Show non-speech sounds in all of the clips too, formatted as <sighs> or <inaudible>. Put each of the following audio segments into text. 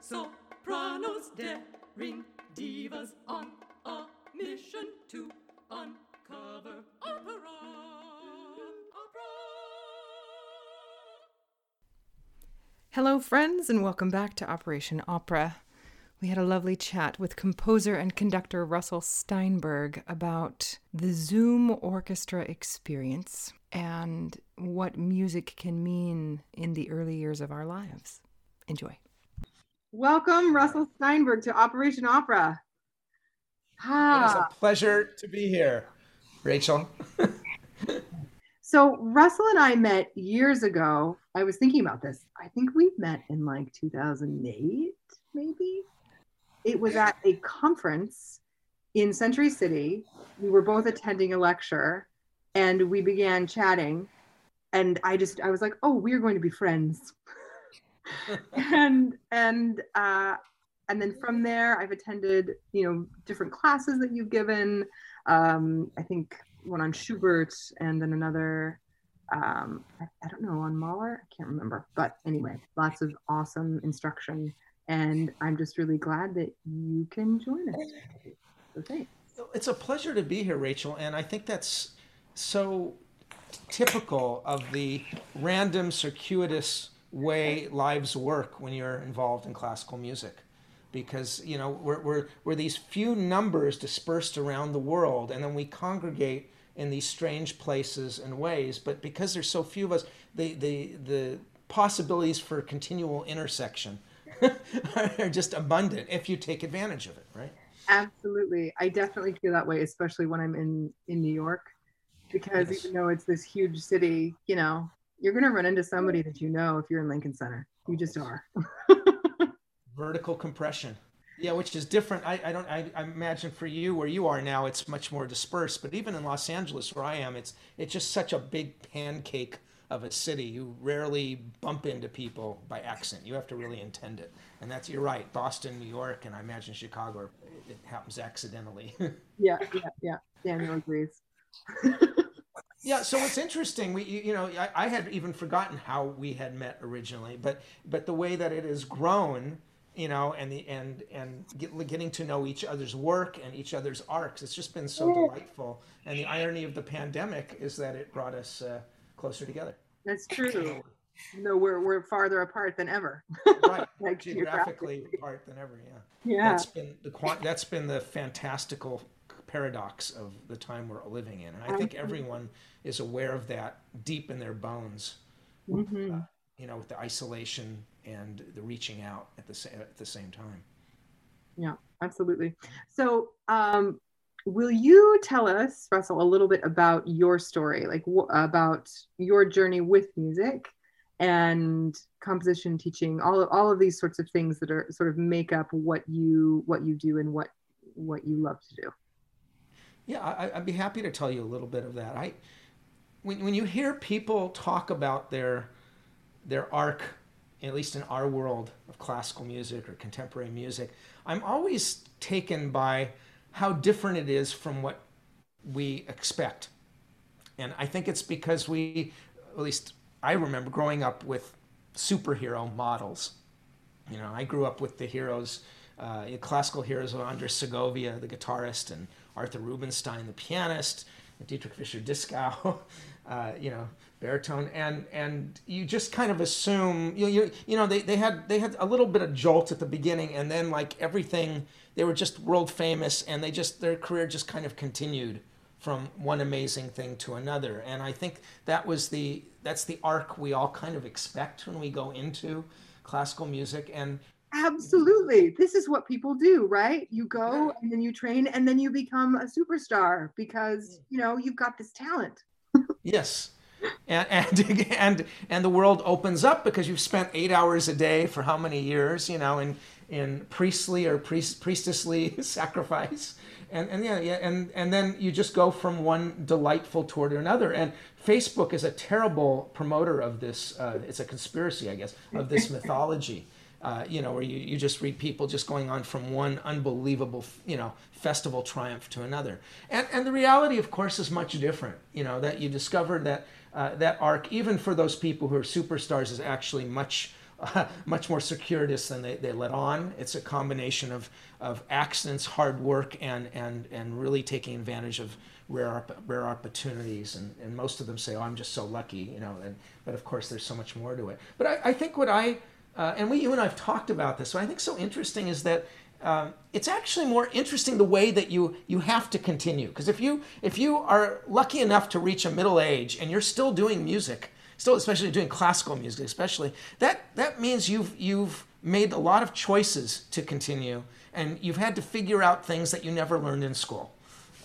Sopranos daring divas on a mission to uncover opera. Hello, friends, and welcome back to Operation Opera. We had a lovely chat with composer and conductor Russell Steinberg about the Zoom orchestra experience and what music can mean in the early years of our lives. Enjoy. Welcome, Russell Steinberg, to Operation Opera. Ah. It is a pleasure to be here, Rachel. <laughs> so Russell and I met years ago. I was thinking about this. I think we met in like 2008, maybe. It was at a conference in Century City. We were both attending a lecture and we began chatting. And I just, I was like, oh, we're going to be friends. <laughs> and, and, uh, and then from there, I've attended, you know, different classes that you've given. Um, I think one on Schubert and then another, um, I, I don't know, on Mahler. I can't remember. But anyway, lots of awesome instruction. And I'm just really glad that you can join us. So. It's a pleasure to be here, Rachel, and I think that's so typical of the random, circuitous way lives work when you're involved in classical music. Because, you know, we're, we're, we're these few numbers dispersed around the world, and then we congregate in these strange places and ways. But because there's so few of us, the, the, the possibilities for continual intersection <laughs> are just abundant if you take advantage of it, right? Absolutely. I definitely feel that way, especially when I'm in, in New York, because Yes. even though it's this huge city, you know, you're going to run into somebody that you know if you're in Lincoln Center. You just are. <laughs> <laughs> vertical compression yeah which is different i, I don't I, I imagine for you where you are now it's much more dispersed but even in los angeles where i am it's it's just such a big pancake of a city you rarely bump into people by accident you have to really intend it and that's you're right boston new york and i imagine chicago it happens accidentally <laughs> Yeah, yeah, yeah. Daniel agrees. <laughs> Yeah, so it's interesting. We, you you know, I, I had even forgotten how we had met originally, but but the way that it has grown, you know, and the and and get, getting to know each other's work and each other's arcs, it's just been so delightful. And the irony of the pandemic is that it brought us uh, closer together. That's true. No, we're we're farther apart than ever. Right, <laughs> Like geographically apart than ever. Yeah, Yeah. that's been the that's been the fantastical paradox of the time we're living in, and I think everyone is aware of that deep in their bones. hmm uh, you know, with the isolation and the reaching out at the sa- at the same time. Yeah, absolutely. So, um, will you tell us, Russell, a little bit about your story, like wh- about your journey with music and composition teaching, all of, all of these sorts of things that are sort of make up what you what you do and what what you love to do. Yeah, I, I'd be happy to tell you a little bit of that. I, when when you hear people talk about their their arc, at least in our world of classical music or contemporary music, I'm always taken by how different it is from what we expect. And I think it's because we, at least I remember growing up with superhero models. You know, I grew up with the heroes, uh, classical heroes of Andres Segovia, the guitarist, and Arthur Rubinstein, the pianist, Dietrich Fischer-Dieskau, <laughs> uh, you know, baritone, and and you just kind of assume, you you you know, they, they had they had a little bit of jolt at the beginning, and then like everything, they were just world famous, and they just their career just kind of continued from one amazing thing to another, and I think that was the that's the arc we all kind of expect when we go into classical music, and Absolutely. This is what people do, right? You go and then you train and then you become a superstar because, mm. you know, you've got this talent. Yes. And, and <laughs> and and the world opens up because you've spent eight hours a day for how many years, you know, in in priestly or priest priestessly <laughs> sacrifice, and and yeah, yeah, and and then you just go from one delightful tour to another. And Facebook is a terrible promoter of this. Uh, it's a conspiracy, I guess, of this <laughs> mythology. uh, you know, where you, you just read people just going on from one unbelievable, you know, festival triumph to another. And, and the reality, of course, is much different. You know, that you discovered that uh, that arc, even for those people who are superstars, is actually much <laughs> much more circuitous than they, they let on. It's a combination of, of accidents, hard work, and, and, and really taking advantage of rare, rare opportunities. And, and most of them say, oh, I'm just so lucky, you know. And, but of course, there's so much more to it. But I, I think what I, uh, and we, you and I have talked about this, what I think so interesting is that um, it's actually more interesting the way that you you have to continue because if you if you are lucky enough to reach a middle age and you're still doing music still especially doing classical music especially that that means you've you've made a lot of choices to continue and you've had to figure out things that you never learned in school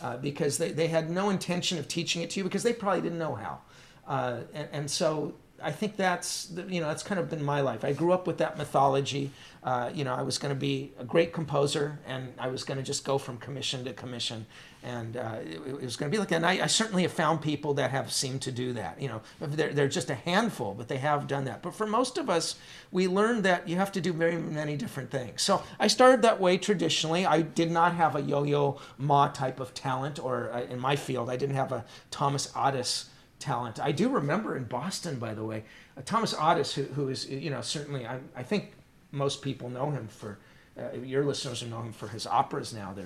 uh, because they, they had no intention of teaching it to you because they probably didn't know how uh, and, and so I think that's you know that's kind of been my life. I grew up with that mythology. Uh, you know, I was going to be a great composer, and I was going to just go from commission to commission, and uh, it, it, was going to be like. And I, I, certainly have found people that have seemed to do that. You know, they're, they're just a handful, but they have done that. But for most of us, we learned that you have to do very many different things. So I started that way traditionally. I did not have a Yo-Yo Ma type of talent, or uh, in my field, I didn't have a Thomas Adès talent. I do remember in Boston, by the way, uh, Thomas Adès, who, who is, you know, certainly, I, I think most people know him for, uh, your listeners know him for his operas now. They're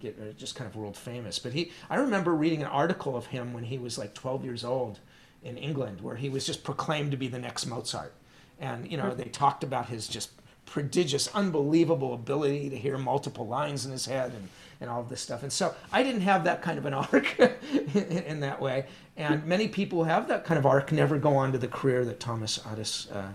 get, just kind of world famous. But he, I remember reading an article of him when he was like 12 years old in England, where he was just proclaimed to be the next Mozart. And, you know, they talked about his just prodigious, unbelievable ability to hear multiple lines in his head and and all of this stuff. And so I didn't have that kind of an arc <laughs> in, in, that way. And many people who have that kind of arc never go on to the career that Thomas Adès uh,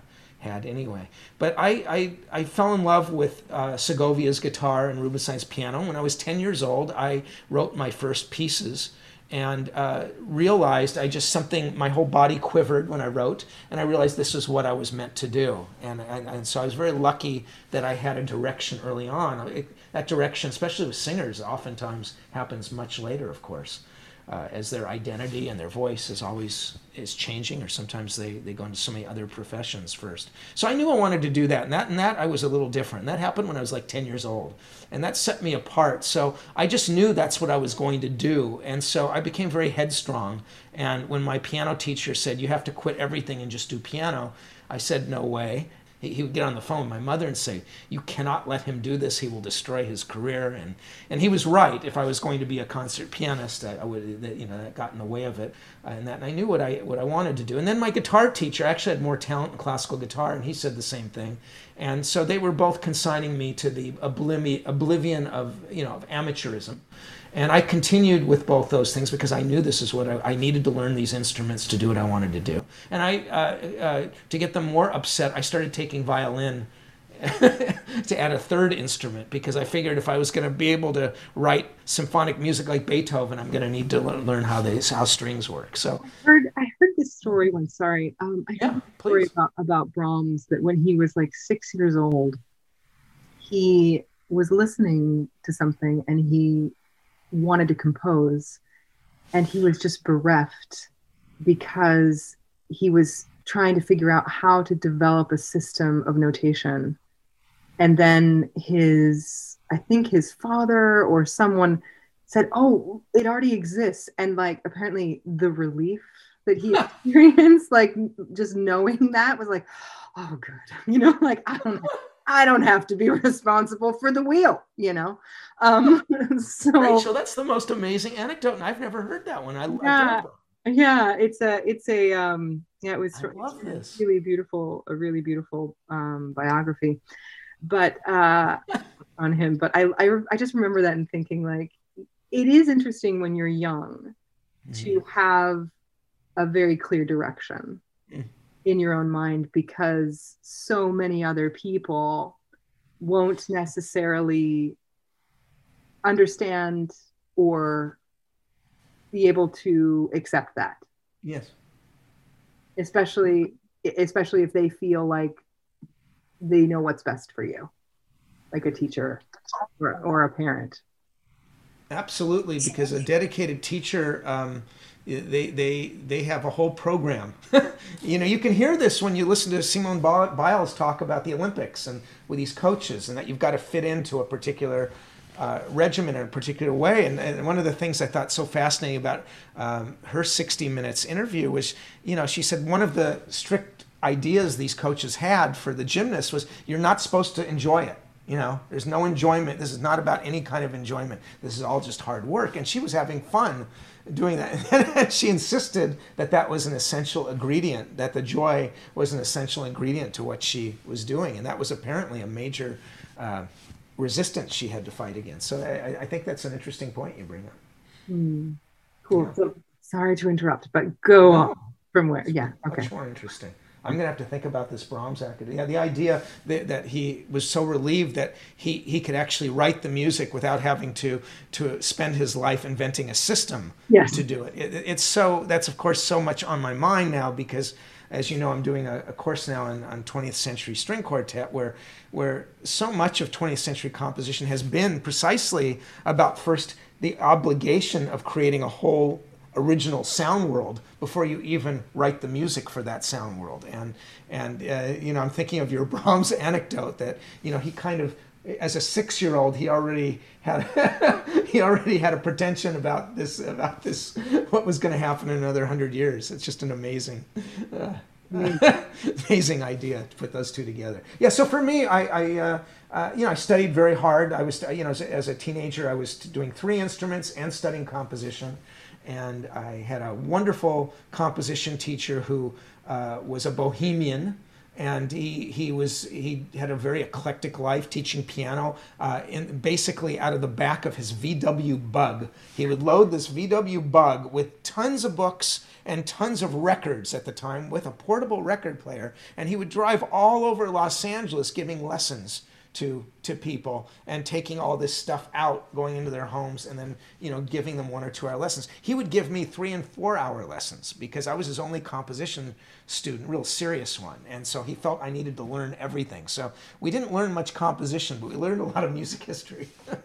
had anyway. But I, I, I, fell in love with uh, Segovia's guitar and Rubinstein's piano. When I was 10 years old, I wrote my first pieces and uh, realized I just something, my whole body quivered when I wrote, and I realized this is what I was meant to do. And, and, and so I was very lucky that I had a direction early on. It, that direction, especially with singers, oftentimes happens much later, of course uh, as their identity and their voice is always is changing or sometimes they, they go into so many other professions first. So i knew i wanted to do that and that and that i was a little different. And that happened when i was like 10 years old and that set me apart. So i just knew that's what i was going to do and so i became very headstrong. And when my piano teacher said you have to quit everything and just do piano i said no way he, would get on the phone with my mother and say, "You cannot let him do this. He will destroy his career." And and he was right. If I was going to be a concert pianist, I, I would you know that got in the way of it. Uh, and that and I knew what I what I wanted to do. And then my guitar teacher actually had more talent in classical guitar, and he said the same thing. And so they were both consigning me to the oblivion of you know of amateurism. And I continued with both those things because I knew this is what I, I needed to learn these instruments to do what I wanted to do. And I, uh, uh, to get them more upset, I started taking violin <laughs> to add a third instrument because I figured if I was going to be able to write symphonic music like Beethoven, I'm going to need to learn how they how strings work. So I heard I heard this story once. Sorry, um, I heard yeah, story about, about Brahms that when he was like six years old, he was listening to something and he wanted to compose and he was just bereft because he was trying to figure out how to develop a system of notation. And then his i think his father or someone said oh it already exists. And like apparently the relief that he <laughs> experienced like just knowing that was like oh good. <laughs> You know like i don't know I don't have to be <laughs> responsible for the wheel, you know. Um, <laughs> so Rachel, that's the most amazing anecdote, and I've never heard that one. I, yeah, yeah, it's a, it's a, um, yeah, it was I love this. really beautiful, a really beautiful um, biography, but uh, on him. But I, I, I just remember that and thinking like, it is interesting when you're young mm-hmm. to have a very clear direction. Mm in your own mind because so many other people won't necessarily understand or be able to accept that. Yes. Especially especially if they feel like they know what's best for you like a teacher or, or a parent. Absolutely because a dedicated teacher um, They, they, they have a whole program. <laughs> you know, you can hear this when you listen to Simone Biles talk about the Olympics and with these coaches, and that you've got to fit into a particular uh, regimen in a particular way. And, and, one of the things I thought so fascinating about um, her 60 Minutes interview was, you know, she said one of the strict ideas these coaches had for the gymnasts was you're not supposed to enjoy it. You know, there's no enjoyment. This is not about any kind of enjoyment. This is all just hard work. And she was having fun doing that. And <laughs> she insisted that that was an essential ingredient, that the joy was an essential ingredient to what she was doing. And that was apparently a major uh, resistance she had to fight against. So I, I, think that's an interesting point you bring up. Mm. Cool. Yeah. So, sorry to interrupt, but go no. on from where? Yeah. Okay. Much more interesting. I'm going to have to think about this Brahms actor. Yeah, the idea that, that, he was so relieved that he, he could actually write the music without having to to spend his life inventing a system yes. to do it. it. It's so that's of course so much on my mind now because as you know, I'm doing a, a course now on, on 20th century string quartet where where so much of 20th century composition has been precisely about first the obligation of creating a whole original sound world before you even write the music for that sound world. And and uh, you know, I'm thinking of your <laughs> Brahms anecdote that you know he kind of as a six year old he already had <laughs> he already had a pretension about this about this <laughs> what was going to happen in another hundred years. It's just an amazing. Uh, amazing idea to put those two together. Yeah. So for me, I, I uh, uh, you know, I studied very hard. I was, you know, as a, as a, teenager, I was doing three instruments and studying composition and I had a wonderful composition teacher who uh, was a bohemian and he he was he had a very eclectic life teaching piano uh, in basically out of the back of his VW bug. He would load this VW bug with tons of books and tons of records at the time with a portable record player and he would drive all over Los Angeles giving lessons to to people and taking all this stuff out going into their homes and then you know giving them one or two hour lessons. He would give me three and four hour lessons because i was his only composition student real serious one. And so he felt i needed to learn everything. So we didn't learn much composition but we learned a lot of music history. <laughs>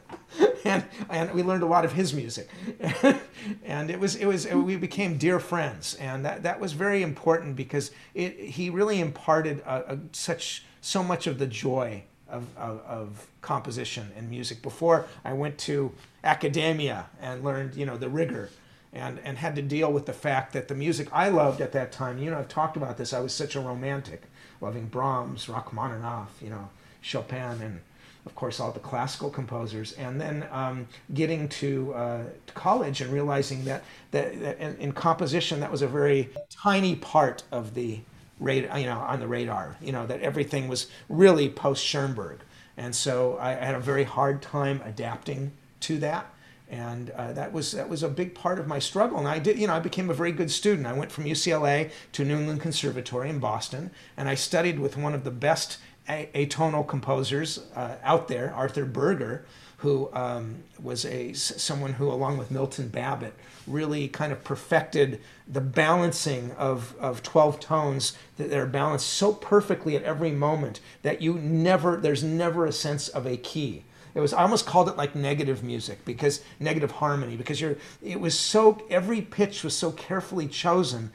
And and we learned a lot of his music. <laughs> And it was it was we became dear friends. And that that was very important because it he really imparted a, a, such so much of the joy of, of, of, composition and music before I went to academia and learned, you know, the rigor and, and had to deal with the fact that the music I loved at that time, you know, I've talked about this, I was such a romantic, loving Brahms, Rachmaninoff, you know, Chopin, and of course all the classical composers. And then um, getting to, uh, to, college and realizing that, that, that in, in composition, that was a very tiny part of the you know, on the radar. You know that everything was really post Schoenberg, and so I, had a very hard time adapting to that, and uh, that was that was a big part of my struggle. And I did, you know, I became a very good student. I went from UCLA to New England Conservatory in Boston, and I studied with one of the best atonal composers uh, out there, Arthur Berger, who um, was a someone who, along with Milton Babbitt, really kind of perfected the balancing of, of 12 tones that are balanced so perfectly at every moment that you never there's never a sense of a key. It was I almost called it like negative music because negative harmony because you're it was so every pitch was so carefully chosen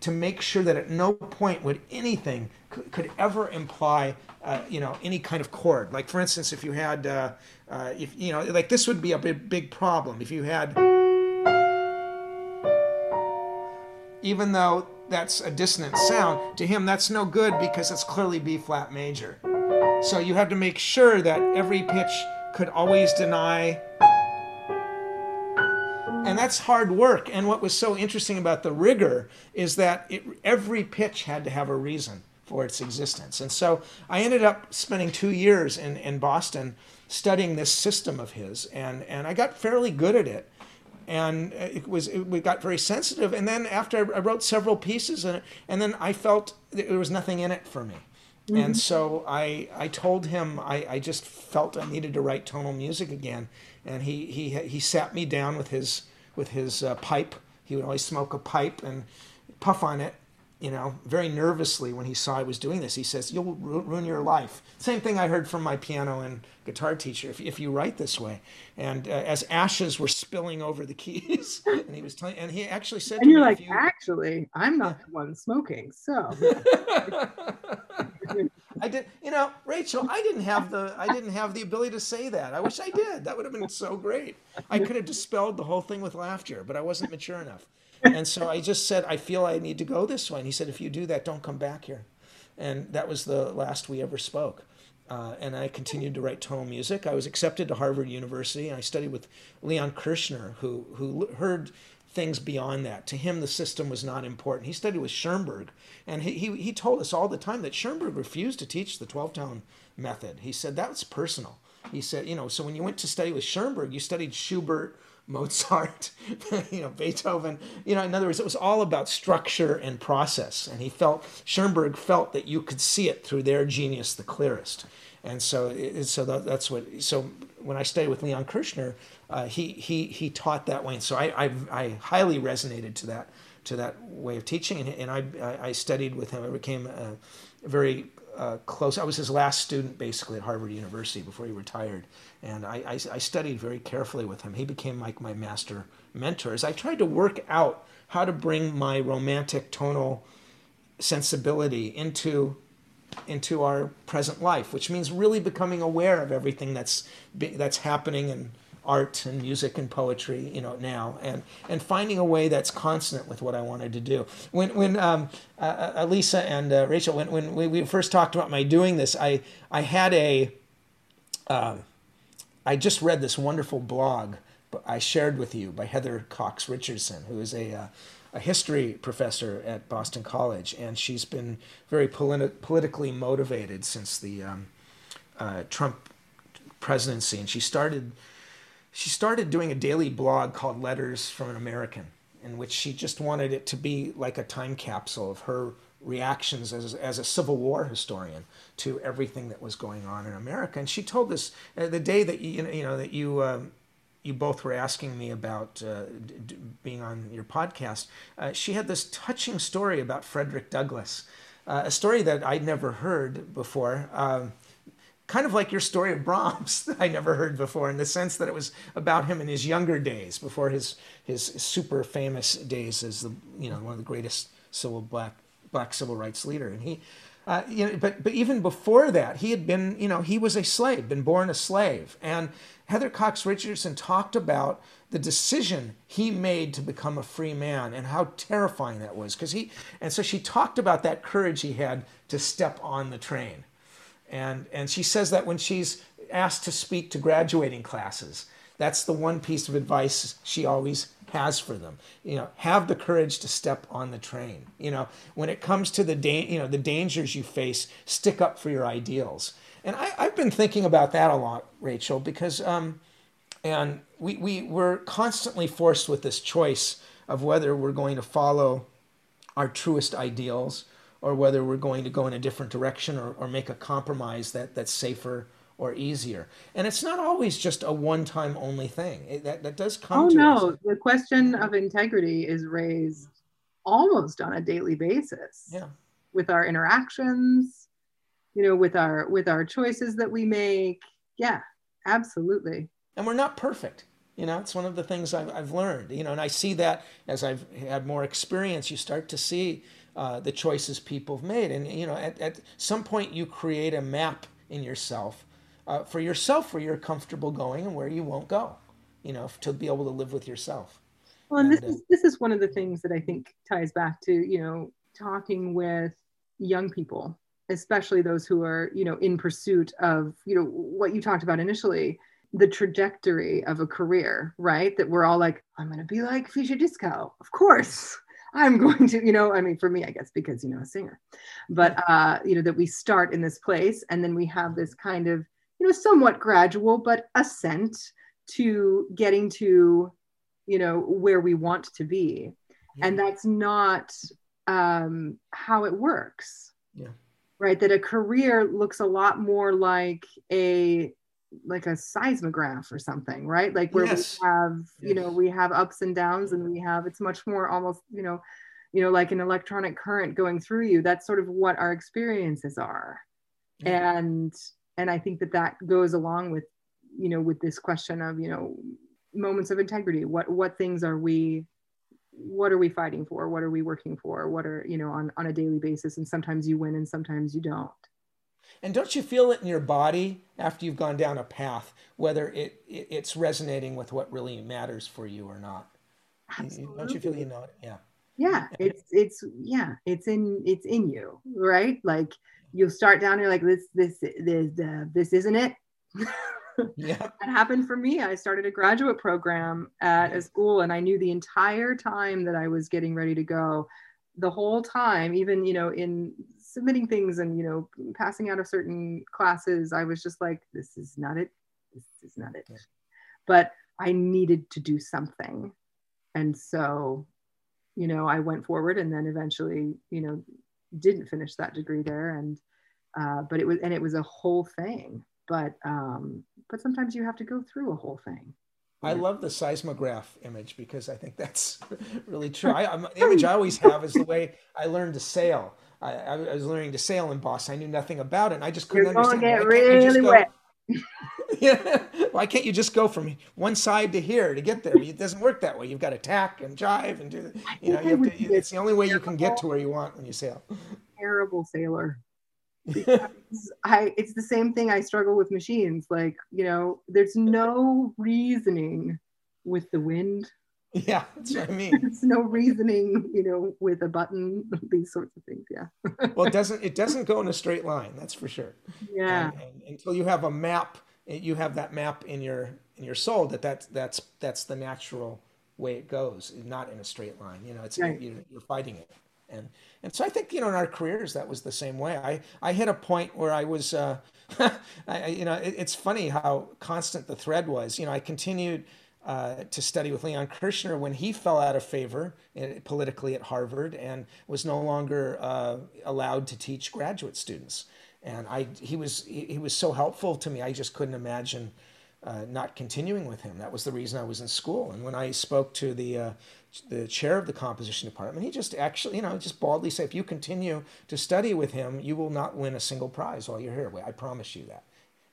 to make sure that at no point would anything could, could ever imply uh, you know any kind of chord. Like for instance if you had uh, uh, if you know like this would be a big, big problem. If you had even though that's a dissonant sound to him that's no good because it's clearly b flat major. So you have to make sure that every pitch could always deny and that's hard work and what was so interesting about the rigor is that it, every pitch had to have a reason for its existence and so i ended up spending two years in, in boston studying this system of his, and and I got fairly good at it, and it was it, we got very sensitive. And then after I wrote several pieces, and and then I felt there was nothing in it for me. Mm-hmm. And so I, I told him I, I just felt I needed to write tonal music again, and he, he, he sat me down with his with his uh, pipe. He would always smoke a pipe and puff on it, you know, very nervously when he saw I was doing this. He says, "You'll ru- ruin your life." Same thing I heard from my piano and guitar teacher. If, if you write this way, and uh, as ashes were spilling over the keys, <laughs> and he was telling, and he actually said, And to you're me, like, you, actually, I'm not the one smoking. So <laughs> <laughs> I did, you know, Rachel. I didn't have the, I didn't have the ability to say that. I wish I did. That would have been so great. I could have dispelled the whole thing with laughter, but I wasn't mature enough. And so I just said, I feel I need to go this way. And he said, if you do that, don't come back here. And that was the last we ever spoke. Uh, and I continued to write tonal music. I was accepted to Harvard University, I studied with Leon Kirchner, who who heard things beyond that. To him, the system was not important. He studied with Schoenberg, and he, he, he told us all the time that Schoenberg refused to teach the 12 tone method. He said that's personal. He said, you know, so when you went to study with Schoenberg, you studied Schubert, <laughs> Mozart, <laughs> you know, Beethoven. You know, in other words, it was all about structure and process. And he felt Schoenberg felt that you could see it through their genius the clearest. And so, so that, that's what. So when I studied with Leon Kirchner, uh, he he he taught that way, and so I, I I highly resonated to that to that way of teaching, and, and I I studied with him. I became a very uh, close. I was his last student, basically, at Harvard University before he retired, and I, I, I studied very carefully with him. He became like my master mentor. As I tried to work out how to bring my romantic tonal sensibility into into our present life, which means really becoming aware of everything that's that's happening in art and music and poetry, you know, now, and and finding a way that's consonant with what I wanted to do. When when um, uh, Elisa and uh, Rachel, when when we, we first talked about my doing this, I I had a uh, I just read this wonderful blog I shared with you by Heather Cox Richardson, who is a uh, a history professor at Boston College, and she's been very politi- politically motivated since the um, uh, Trump presidency. And she started she started doing a daily blog called Letters from an American, in which she just wanted it to be like a time capsule of her reactions as, as a Civil War historian to everything that was going on in America. And she told us uh, the day that you, you know that you um, you both were asking me about uh, d- being on your podcast, uh, she had this touching story about Frederick Douglass, uh, a story that I'd never heard before. Um, kind of like your story of Brahms <laughs> that I never heard before, in the sense that it was about him in his younger days, before his his super famous days as the you know one of the greatest civil black black civil rights leader, and he. Uh, you know, but but even before that, he had been, you know, he was a slave, been born a slave, and Heather Cox Richardson talked about the decision he made to become a free man and how terrifying that was. Because he, and so she talked about that courage he had to step on the train. And, and she says that when she's asked to speak to graduating classes, that's the one piece of advice she always has for them. You know, have the courage to step on the train. You know, when it comes to the da- you know the dangers you face, stick up for your ideals. And I, have been thinking about that a lot, Rachel, because um, and we, we we're constantly forced with this choice of whether we're going to follow our truest ideals or whether we're going to go in a different direction or, or make a compromise that, that's safer or easier. And it's not always just a one-time only thing. It, that, that does come oh, no. us. The question of integrity is raised almost on a daily basis. Yeah. With our interactions, you know with our with our choices that we make yeah absolutely and we're not perfect you know it's one of the things I've, I've learned you know and i see that as i've had more experience you start to see uh, the choices people have made and you know at, at some point you create a map in yourself uh, for yourself where you're comfortable going and where you won't go you know to be able to live with yourself. Well and, and this uh, is this is one of the things that i think ties back to you know talking with young people especially those who are you know in pursuit of you know what you talked about initially the trajectory of a career right? That we're all like i'm going to be like Fischer-Dieskau, of course. <laughs> I'm going to you know i mean for me i guess because you know a singer. But uh you know that we start in this place and then we have this kind of you know somewhat gradual but ascent to getting to you know where we want to be. Yeah. and that's not um how it works. Yeah. Right? That a career looks a lot more like a like a seismograph or something right? Like where yes. we have yes. you know we have ups and downs and we have it's much more almost you know you know like an electronic current going through you. That's sort of what our experiences are. And and i think that that goes along with you know with this question of you know moments of integrity. What what things are we what are we fighting for? What are we working for? What are you know on on a daily basis? And sometimes you win and sometimes you don't. And don't you feel it in your body after you've gone down a path whether it, it it's resonating with what really matters for you or not? Absolutely. don't you feel you know it? Yeah. Yeah. It's it's yeah it's in it's in you right? Like you'll start down here like this this this uh, this isn't it. Yeah. <laughs> That happened for me. I started a graduate program at a school and i knew the entire time that i was getting ready to go. The whole time even you know in submitting things and you know passing out of certain classes i was just like this is not it. This is not it. Yeah. but i needed to do something. And so you know i went forward and then eventually you know didn't finish that degree there and uh, but it was and it was a whole thing but um, but sometimes you have to go through a whole thing I love the seismograph image because I think that's <laughs> really true. I, I'm, the <laughs> image I always have is the way I learned to sail. I, I was learning to sail in Boston. I knew nothing about it. And I just couldn't You're understand. Get really wet. Yeah. <laughs> Why can't you just go from one side to here to get there? It doesn't work that way. You've got to tack and jibe and do. The, you know, you to, it's the only way you can get to where you want when you sail. Terrible sailor <laughs> I it's the same thing I struggle with machines. Like, you know, there's no reasoning with the wind. Yeah, that's what I mean. <laughs> There's no reasoning, you know, with a button, these sorts of things. Yeah. well, it doesn't it doesn't go in a straight line, that's for sure. Yeah. And, and until you have a map, you have that map in your in your soul that that's that's that's the natural way it goes, not in a straight line. You know, it's right. you're, you're fighting it and and so I think you know in our careers that was the same way. I I hit a point where I was, uh, <laughs> I, you know, it, it's funny how constant the thread was. You know, I continued uh, to study with Leon Kirchner when he fell out of favor in, politically at Harvard and was no longer uh, allowed to teach graduate students. And I he was he, he was so helpful to me. I just couldn't imagine. Uh, not continuing with him. That was the reason I was in school. And when I spoke to the uh, the chair of the composition department, he just actually, you know, just baldly said, if you continue to study with him, you will not win a single prize while you're here. I promise you that.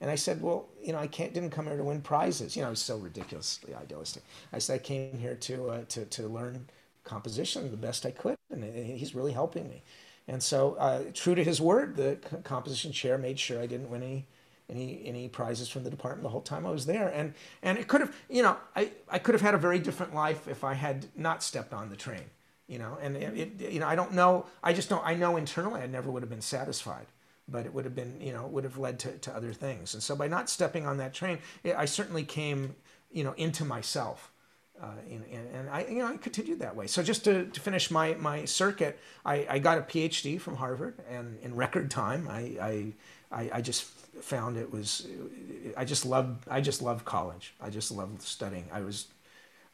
And I said, well, you know, I can't, didn't come here to win prizes. You know, I was so ridiculously idealistic. I said, I came here to, uh, to, to learn composition the best I could, and he's really helping me. And so, uh, true to his word, the composition chair made sure I didn't win any any any prizes from the department the whole time I was there. And and it could have, you know, I, I could have had a very different life if I had not stepped on the train. You know, and it, it you know, I don't know. I just don't. I know internally, I never would have been satisfied. But it would have been, you know, it would have led to, to other things. And so by not stepping on that train, it, I certainly came, you know, into myself. Uh, and, and, I, you know, I continued that way. So just to, to finish my, my circuit, I, I got a PhD from Harvard, and in record time, I, I, I, I just found it was I just loved I just loved college. I just loved studying. I was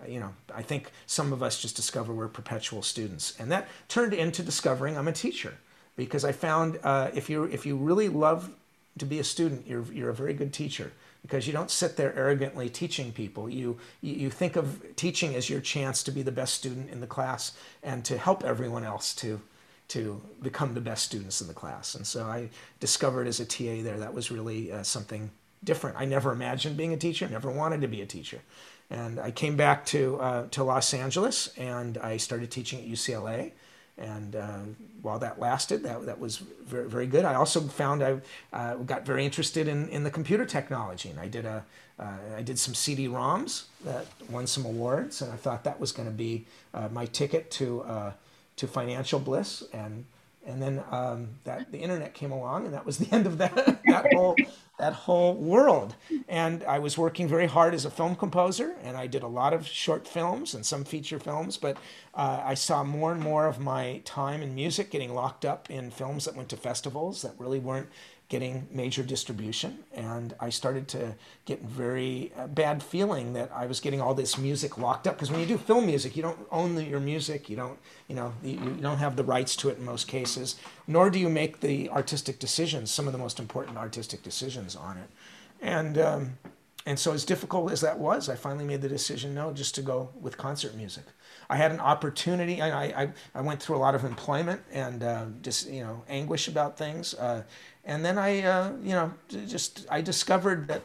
you know, I think some of us just discover we're perpetual students, and that turned into discovering I'm a teacher because I found uh, if you if you really love to be a student, you're you're a very good teacher because you don't sit there arrogantly teaching people. You you think of teaching as your chance to be the best student in the class and to help everyone else to to become the best students in the class. And so I discovered as a TA there that was really uh, something different. I never imagined being a teacher, never wanted to be a teacher. And I came back to, uh, to Los Angeles and I started teaching at UCLA. And uh, while that lasted, that, that was very, very good. I also found I uh, got very interested in, in the computer technology. And I did, a, uh, I did some CD-ROMs that won some awards. And I thought that was going to be uh, my ticket to to financial bliss and and then um, that the internet came along and that was <laughs> the end of that that whole that whole world. And i was working very hard as a film composer and i did a lot of short films and some feature films but uh, i saw more and more of my time in music getting locked up in films that went to festivals that really weren't getting major distribution. And I started to get very uh, bad feeling that I was getting all this music locked up. Because when you do film music, you don't own the, your music. You don't, you know, you, you, don't have the rights to it in most cases. Nor do you make the artistic decisions, some of the most important artistic decisions on it. And um, and so as difficult as that was, I finally made the decision no, just to go with concert music. I had an opportunity. I, I, I went through a lot of employment and uh, just you know anguish about things, uh, and then I uh, you know just I discovered that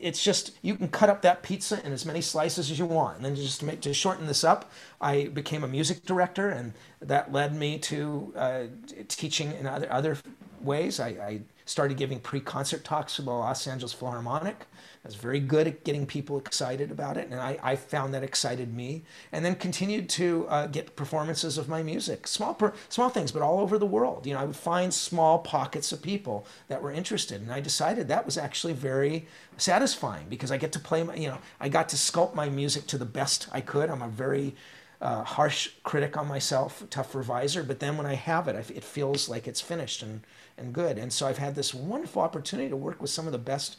it's just you can cut up that pizza in as many slices as you want and then just to make to shorten this up i became a music director and that led me to uh, teaching in other other ways I, I started giving pre-concert talks for the los angeles philharmonic I was very good at getting people excited about it, and I, I found that excited me. And then continued to uh, get performances of my music, small per, small things, but all over the world. You know, I would find small pockets of people that were interested, and I decided that was actually very satisfying because I get to play my, you know, I got to sculpt my music to the best I could. I'm a very uh, harsh critic on myself, tough reviser, but then when I have it, I, it feels like it's finished and and good. And so I've had this wonderful opportunity to work with some of the best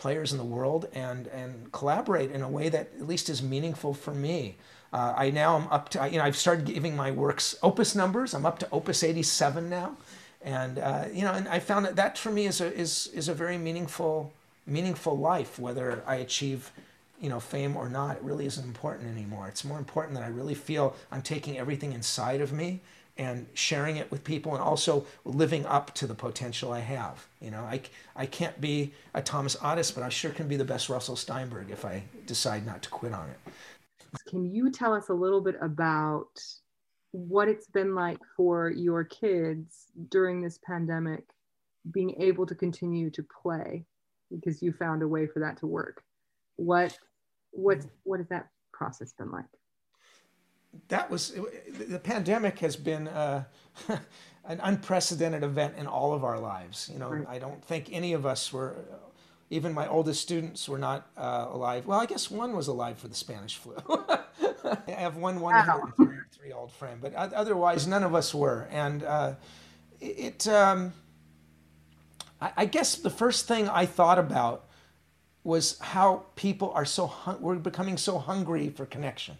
players in the world and and collaborate in a way that at least is meaningful for me. Uh, I now am up to you know I've started giving my works opus numbers. I'm up to opus 87 now, and uh, you know and I found that that for me is a is is a very meaningful meaningful life. Whether I achieve you know fame or not, it really isn't important anymore. It's more important that I really feel I'm taking everything inside of me and sharing it with people and also living up to the potential I have. You know, I, I can't be a Thomas Adès, but I sure can be the best Russell Steinberg if I decide not to quit on it. Can you tell us a little bit about what it's been like for your kids during this pandemic being able to continue to play because you found a way for that to work? What what what has that process been like? That was the pandemic has been uh, <laughs> an unprecedented event in all of our lives. You know, right. I don't think any of us were, even my oldest students were not uh, alive. Well, I guess one was alive for the Spanish flu. <laughs> I have one 103 year old friend, but otherwise none of us were. And uh, it, um, I, I guess the first thing I thought about was how people are so hun- we're becoming so hungry for connection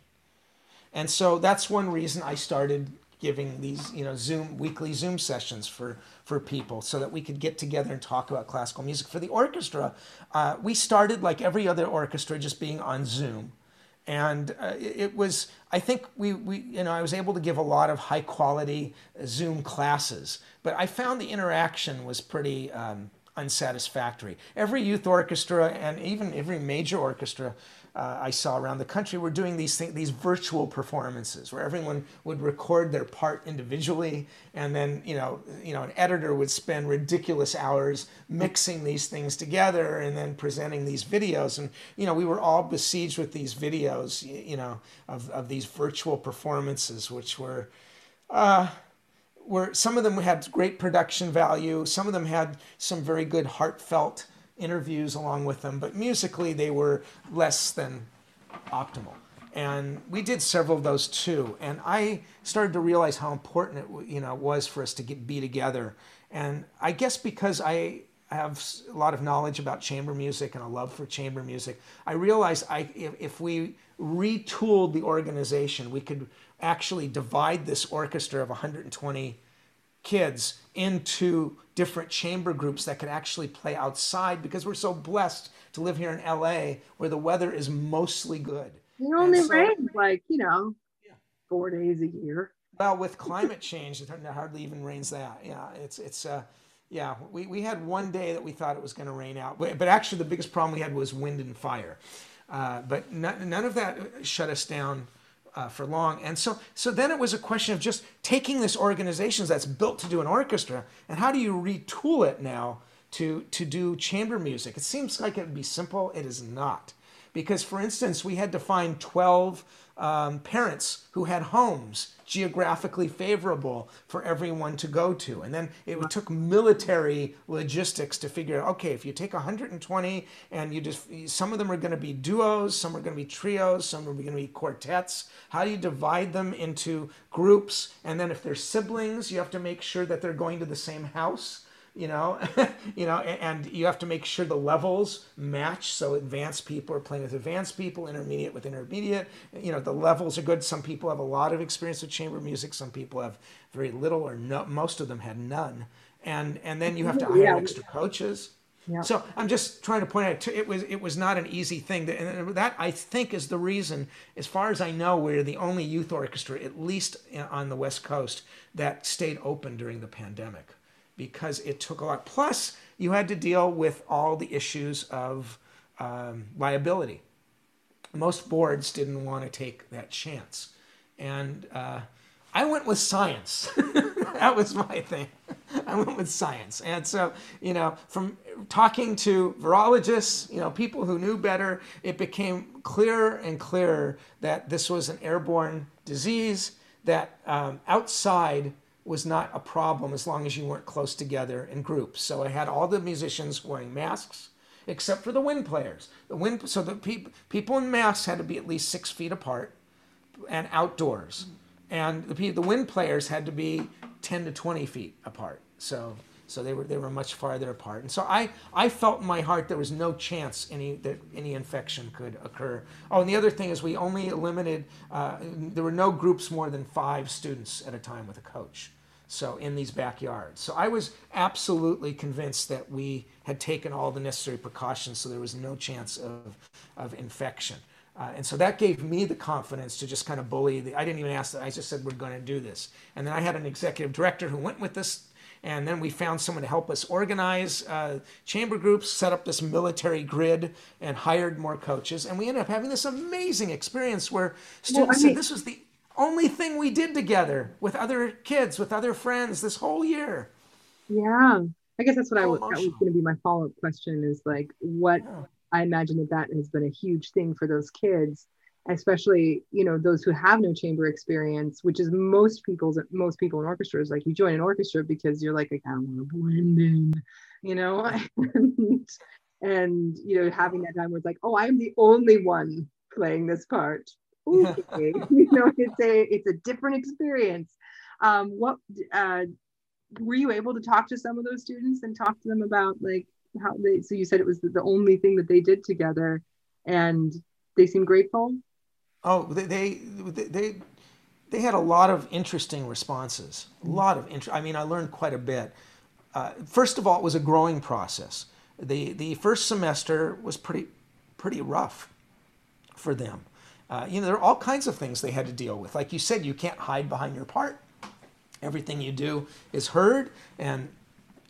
and so that's one reason I started giving these, you know, Zoom weekly Zoom sessions for for people so that we could get together and talk about classical music. For the orchestra, uh, we started like every other orchestra, just being on Zoom, and uh, it, was. I think we we you know I was able to give a lot of high quality Zoom classes, but I found the interaction was pretty. Um, unsatisfactory. Every youth orchestra and even every major orchestra uh, I saw around the country were doing these things, these virtual performances where everyone would record their part individually, and then you know, you know, an editor would spend ridiculous hours mixing these things together and then presenting these videos. And you know, we were all besieged with these videos, you know, of of these virtual performances, which were. Uh, were some of them had great production value, some of them had some very good heartfelt interviews along with them, but musically they were less than optimal. And we did several of those too. And I started to realize how important it you know was for us to get, be together. And I guess because I have a lot of knowledge about chamber music and a love for chamber music, I realized I, if, if we retooled the organization, we could actually divide this orchestra of 120 kids into different chamber groups that could actually play outside because we're so blessed to live here in LA where the weather is mostly good. It only so, rains like, you know, yeah. four days a year. Well, with climate change, it hardly even rains that. Yeah, it's, it's, uh, yeah, we, we had one day that we thought it was going to rain out, but actually the biggest problem we had was wind and fire. Uh, but none, none of that shut us down uh, for long. And so, so then it was a question of just taking this organization that's built to do an orchestra, and how do you retool it now to to do chamber music? It seems like it would be simple. It is not, because for instance, we had to find twelve um, parents who had homes geographically favorable for everyone to go to. And then it took military logistics to figure out okay, if you take 120 and you just, some of them are going to be duos, some are going to be trios, some are going to be quartets. How do you divide them into groups? And then if they're siblings, you have to make sure that they're going to the same house you know <laughs> you know and, you have to make sure the levels match. So advanced people are playing with advanced people intermediate with intermediate. You know the levels are good. Some people have a lot of experience with chamber music. Some people have very little or no most of them had none. And and then you have to hire yeah. extra coaches. Yeah. So I'm just trying to point out it was it was not an easy thing. That, and that I think is the reason, as far as I know, we're the only youth orchestra, at least on the West Coast, that stayed open during the pandemic, because it took a lot. Plus, you had to deal with all the issues of um, liability. Most boards didn't want to take that chance, and uh, I went with science. <laughs> that was my thing. I went with science. And so, you know, from talking to virologists, you know, people who knew better, it became clearer and clearer that this was an airborne disease, that um, outside was not a problem as long as you weren't close together in groups. So I had all the musicians wearing masks, except for the wind players. The wind, so the pe- people in masks had to be at least six feet apart and outdoors. And the, the wind players had to be 10 to 20 feet apart. So so they were they were much farther apart. And so I I felt in my heart there was no chance any that any infection could occur. Oh, and the other thing is we only limited uh, there were no groups more than five students at a time with a coach. So in these backyards. So I was absolutely convinced that we had taken all the necessary precautions so there was no chance of of infection. Uh, and so that gave me the confidence to just kind of bully. The, I didn't even ask that. I just said, we're going to do this. And then I had an executive director who went with us. And then we found someone to help us organize uh, chamber groups, set up this military grid, and hired more coaches. And we ended up having this amazing experience where students well, I mean, said this was the only thing we did together with other kids, with other friends this whole year. Yeah. I guess that's what so I was, that was going to be my follow up question is like, what yeah. I imagine that that has been a huge thing for those kids, especially you know those who have no chamber experience, which is most people's most people in orchestras. Like you join an orchestra because you're like I kind of want to blend in, you know, <laughs> and, and you know having that time where it's like oh I'm the only one playing this part. <laughs> Okay. <laughs> you know it's a it's a different experience. Um, what uh, were you able to talk to some of those students and talk to them about like how they so you said it was the only thing that they did together and they seem grateful oh they they they, they had a lot of interesting responses a mm-hmm. lot of interest i mean i learned quite a bit uh, first of all it was a growing process the the first semester was pretty pretty rough for them uh, you know there are all kinds of things they had to deal with. Like you said you can't hide behind your part. Everything you do is heard and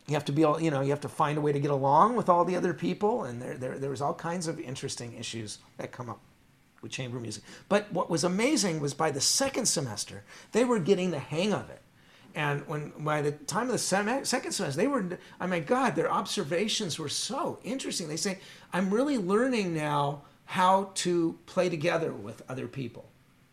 you have to be all you know you have to find a way to get along with all the other people and there, there there's all kinds of interesting issues that come up with chamber music. But what was amazing was by the second semester they were getting the hang of it. And when by the time of the sem- second semester they were i mean god their observations were so interesting. They say i'm really learning now how to play together with other people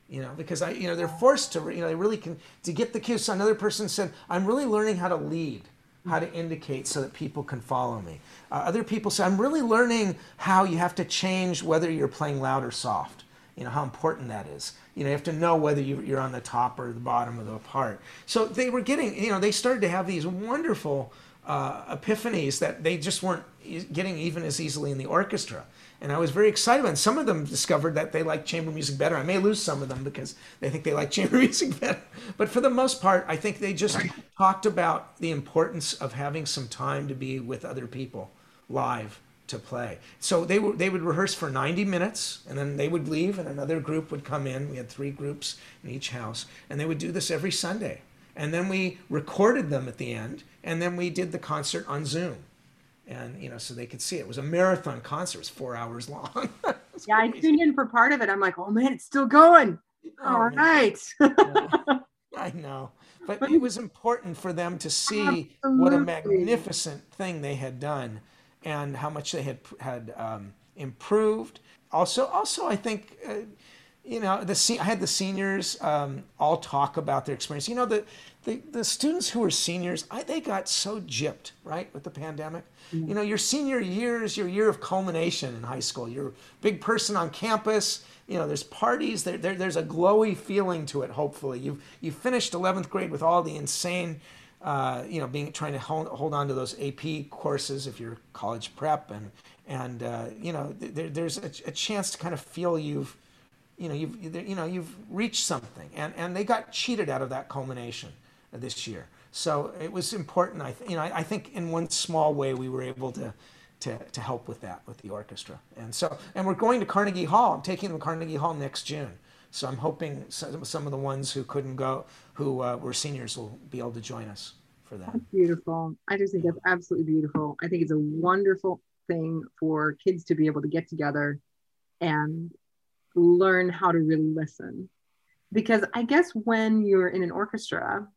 you know because i you know they're forced to you know they really can to get the cues so another person said i'm really learning how to lead how to indicate so that people can follow me. Uh, other people say, I'm really learning how you have to change whether you're playing loud or soft. You know, how important that is. You know, you have to know whether you're on the top or the bottom of the part. So they were getting, you know, they started to have these wonderful uh, epiphanies that they just weren't getting even as easily in the orchestra and I was very excited. And some of them discovered that they like chamber music better. I may lose some of them because they think they like <laughs> chamber music better. But for the most part, I think they just talked about the importance of having some time to be with other people live to play. So they would they would rehearse for 90 minutes and then they would leave and another group would come in. We had three groups in each house and they would do this every Sunday. And then we recorded them at the end and then we did the concert on Zoom and you know so they could see it. it was a marathon concert. It was four hours long. <laughs> Yeah crazy. i tuned in for part of it. I'm like oh man it's still going. Oh, all right. <laughs> I know. But it was important for them to see Absolutely. what a magnificent thing they had done and how much they had had um, improved. Also also i think uh, you know the I had the seniors um, all talk about their experience. You know the the, the students who were seniors, I, they got so gypped right with the pandemic. Mm-hmm. You know your senior year is your year of culmination in high school. You're a big person on campus. You know there's parties. There, there there's a glowy feeling to it. Hopefully you've you finished 11th grade with all the insane. Uh, you know, being trying to hold, hold on to those AP courses if you're college prep, and and uh, you know, there, there's a, a chance to kind of feel you've you know you've you know you've reached something and and they got cheated out of that culmination this year so it was important i you know I, I, think in one small way we were able to to, to help with that with the orchestra. And so, and we're going to Carnegie Hall. I'm taking them to Carnegie Hall next June. So I'm hoping some, some of the ones who couldn't go, who uh, were seniors, will be able to join us for that. That's beautiful. I just think that's absolutely beautiful. I think it's a wonderful thing for kids to be able to get together and learn how to really listen. Because I guess when you're in an orchestra,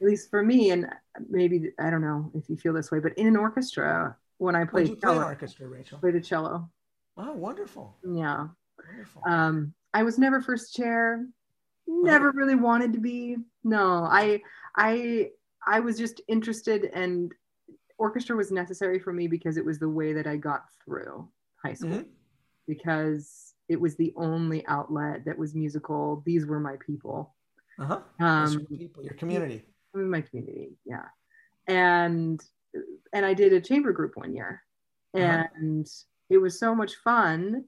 at least for me, and maybe I don't know if you feel this way, but in an orchestra, when I played play cello, orchestra, Rachel? played a cello. Oh, wonderful. Yeah. Wonderful. Um, I was never first chair. Never really wanted to be. No, I, I, I was just interested, and orchestra was necessary for me because it was the way that I got through high school. Mhm. Because it was the only outlet that was musical. These were my people. Uh-huh. Those Um, people, your community. In my community yeah. And and i did a chamber group one year. Uh-huh. and it was so much fun.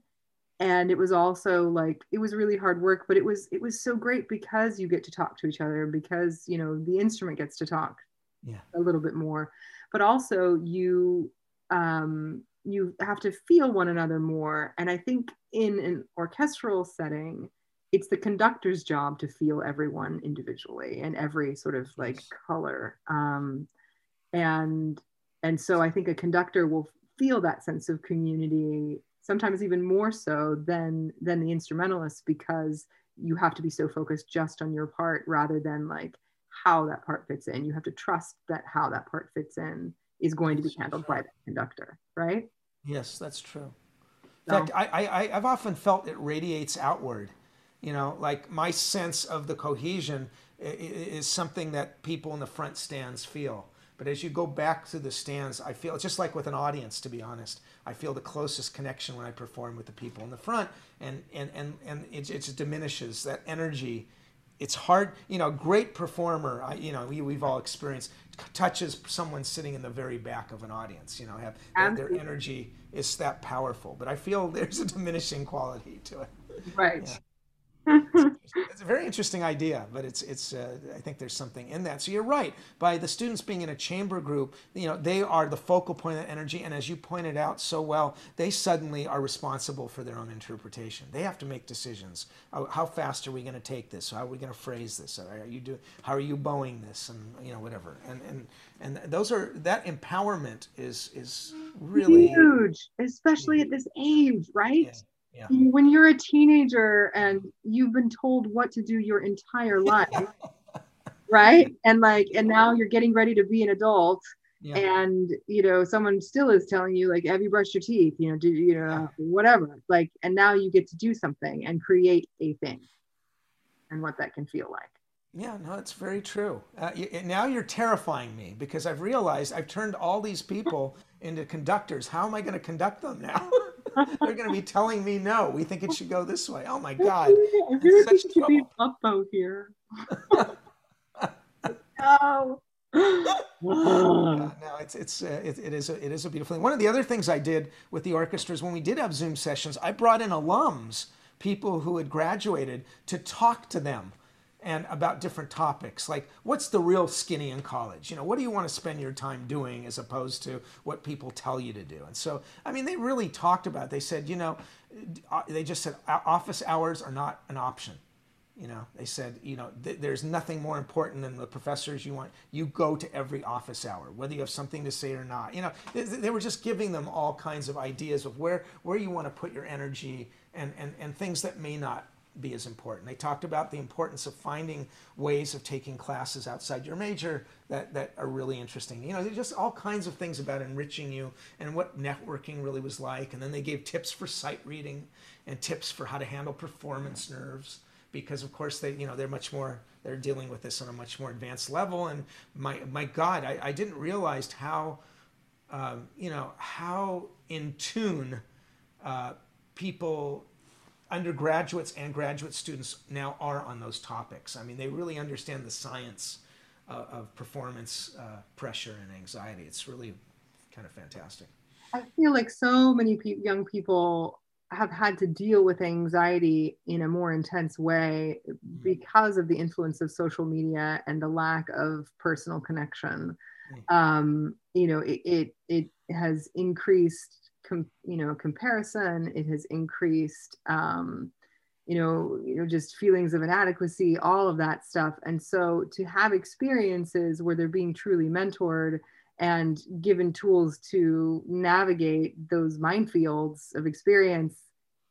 And it was also like it was really hard work but it was it was so great because you get to talk to each other because you know the instrument gets to talk Yeah. a little bit more. But also you um you have to feel one another more. And i think in an orchestral setting it's the conductor's job to feel everyone individually and every sort of like color. Um, and and so i think a conductor will feel that sense of community sometimes even more so than than the instrumentalist because you have to be so focused just on your part rather than like how that part fits in. You have to trust that how that part fits in is going to be handled by the conductor right? Yes, that's true. So- In fact, I, I- I've often felt it radiates outward. You know, like my sense of the cohesion is something that people in the front stands feel. But as you go back to the stands, I feel just like with an audience, to be honest, I feel the closest connection when I perform with the people in the front, and and and and it, it just diminishes that energy. It's hard, you know. a Great performer, I, you know, we, we've all experienced touches someone sitting in the very back of an audience. You know, have their, their energy is that powerful. But I feel <laughs> there's a diminishing quality to it. right It's a very interesting idea, but it's it's. Uh, I think there's something in that. So you're right. By the students being in a chamber group, you know, they are the focal point of energy, and as you pointed out so well, they suddenly are responsible for their own interpretation. They have to make decisions. How, how fast are we going to take this? How are we going to phrase this? Are you do? How are you bowing this? And you know, whatever. And and and those are that empowerment is is really huge especially at this age right yeah. When you're a teenager and you've been told what to do your entire <laughs> life right and like and now you're getting ready to be an adult yeah. and you know someone still is telling you like have you brushed your teeth you know do you know whatever like and now you get to do something and create a thing and what that can feel like Yeah, no, it's very true. Uh, now you're terrifying me because I've realized I've turned all these people <laughs> into conductors. How am I going to conduct them now? <laughs> <laughs> They're going to be telling me no. We think it should go this way. Oh my God! I like we such should be trouble. here. <laughs> no. <sighs> No, it's it's uh, it, it is a, it is a beautiful thing. One of the other things I did with the orchestra is when we did have Zoom sessions, I brought in alums, people who had graduated, to talk to them and about different topics. Like what's the real skinny in college? You know what do you want to spend your time doing as opposed to what people tell you to do? And so i mean they really talked about it. they said you know uh, they just said office hours are not an option. You know they said you know th- there's nothing more important than the professors you want you go to every office hour whether you have something to say or not. You know they, they were just giving them all kinds of ideas of where where you want to put your energy and and, and things that may not be as important. They talked about the importance of finding ways of taking classes outside your major that that are really interesting. You know just all kinds of things about enriching you and what networking really was like. And then they gave tips for sight reading and tips for how to handle performance nerves because of course they you know they're much more they're dealing with this on a much more advanced level. And my my god i, I didn't realize how um, you know how in tune uh, people undergraduates and graduate students now are on those topics. I mean they really understand the science uh, of performance uh, pressure and anxiety. It's really kind of fantastic. I feel like so many pe- young people have had to deal with anxiety in a more intense way because of the influence of social media and the lack of personal connection. um, you know, it, it, it has increased, com- you know, comparison. It has increased, um, you know, you know, just feelings of inadequacy, all of that stuff. And so to have experiences where they're being truly mentored and given tools to navigate those minefields of experience,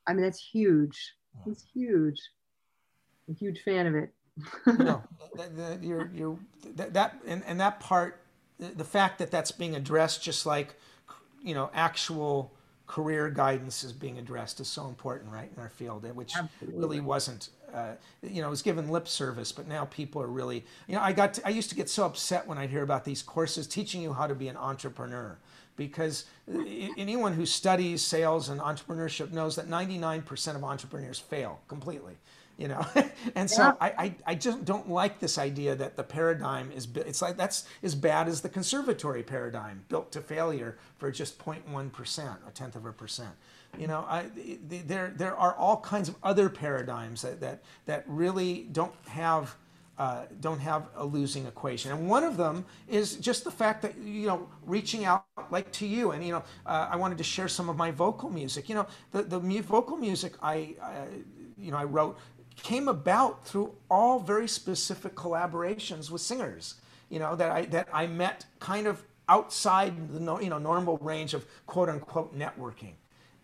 I mean, that's huge. It's huge. I'm a huge fan of it. no, that, that, you're, you're, that, that and, and that part, the, the fact that that's being addressed, just like, you know, actual career guidance is being addressed is so important, right, in our field, which Absolutely. really wasn't, uh, you know, it was given lip service, but now people are really, you know, I got, to, I used to get so upset when I'd hear about these courses teaching you how to be an entrepreneur because anyone who studies sales and entrepreneurship knows that 99% of entrepreneurs fail completely you know <laughs> and so yeah. I, I, I just don't like this idea that the paradigm is it's like that's as bad as the conservatory paradigm built to failure for just 0.1% a tenth of a percent you know I, there there are all kinds of other paradigms that that, that really don't have uh, don't have a losing equation. And one of them is just the fact that, you know, reaching out like to you. And, you know, uh, I wanted to share some of my vocal music. You know, the, the vocal music I, I, you know, I wrote came about through all very specific collaborations with singers, you know, that I, that I met kind of outside the, you know, normal range of quote unquote networking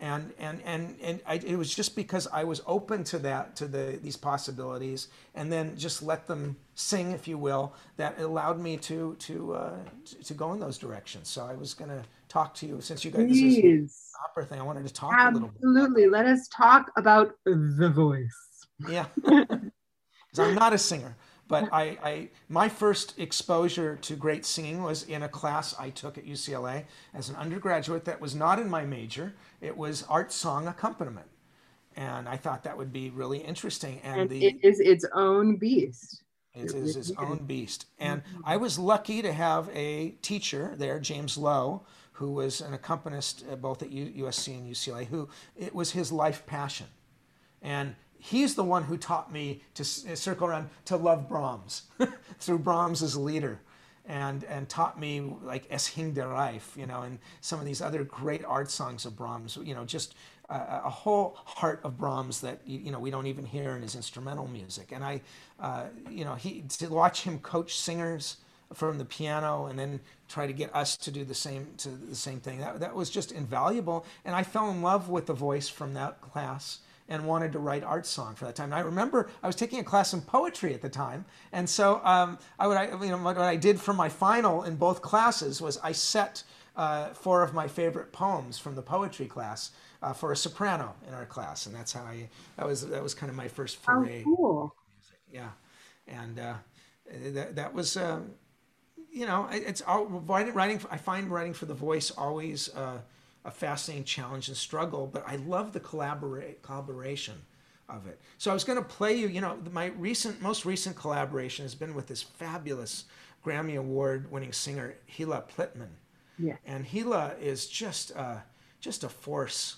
and and and and I, it was just because I was open to that to the these possibilities and then just let them sing if you will that allowed me to to uh, to go in those directions so I was going to talk to you since you guys Please. this opera thing I wanted to talk Absolutely. a little bit Absolutely let us talk about the voice yeah <laughs> because I'm not a singer but I, I, my first exposure to great singing was in a class I took at UCLA as an undergraduate that was not in my major. It was art song accompaniment. And I thought that would be really interesting. And, and the, it is its own beast. It is its own beast. And I was lucky to have a teacher there, James Lowe, who was an accompanist uh, both at USC and UCLA, who it was his life passion. And he's the one who taught me to circle around to love Brahms <laughs> through Brahms as a lieder and and taught me like Es hing der Reif, you know, and some of these other great art songs of Brahms, you know, just a, a whole heart of Brahms that you know we don't even hear in his instrumental music. And I, uh, you know, he to watch him coach singers from the piano and then try to get us to do the same to the same thing. That that was just invaluable. And I fell in love with the voice from that class and wanted to write art song for that time. And I remember I was taking a class in poetry at the time, and so um, I would, I, you know, what I did for my final in both classes was I set uh, four of my favorite poems from the poetry class uh, for a soprano in our class, and that's how I. That was that was kind of my first foray. Oh, cool. Yeah, and uh, that that was. Um, you know, it's all writing. I find writing for the voice always uh, a fascinating challenge and struggle, but I love the collaborate collaboration of it. So I was going to play you, you know, my recent, most recent collaboration has been with this fabulous Grammy Award winning singer, Hila Plitman. Yeah. And Hila is just, uh, just a force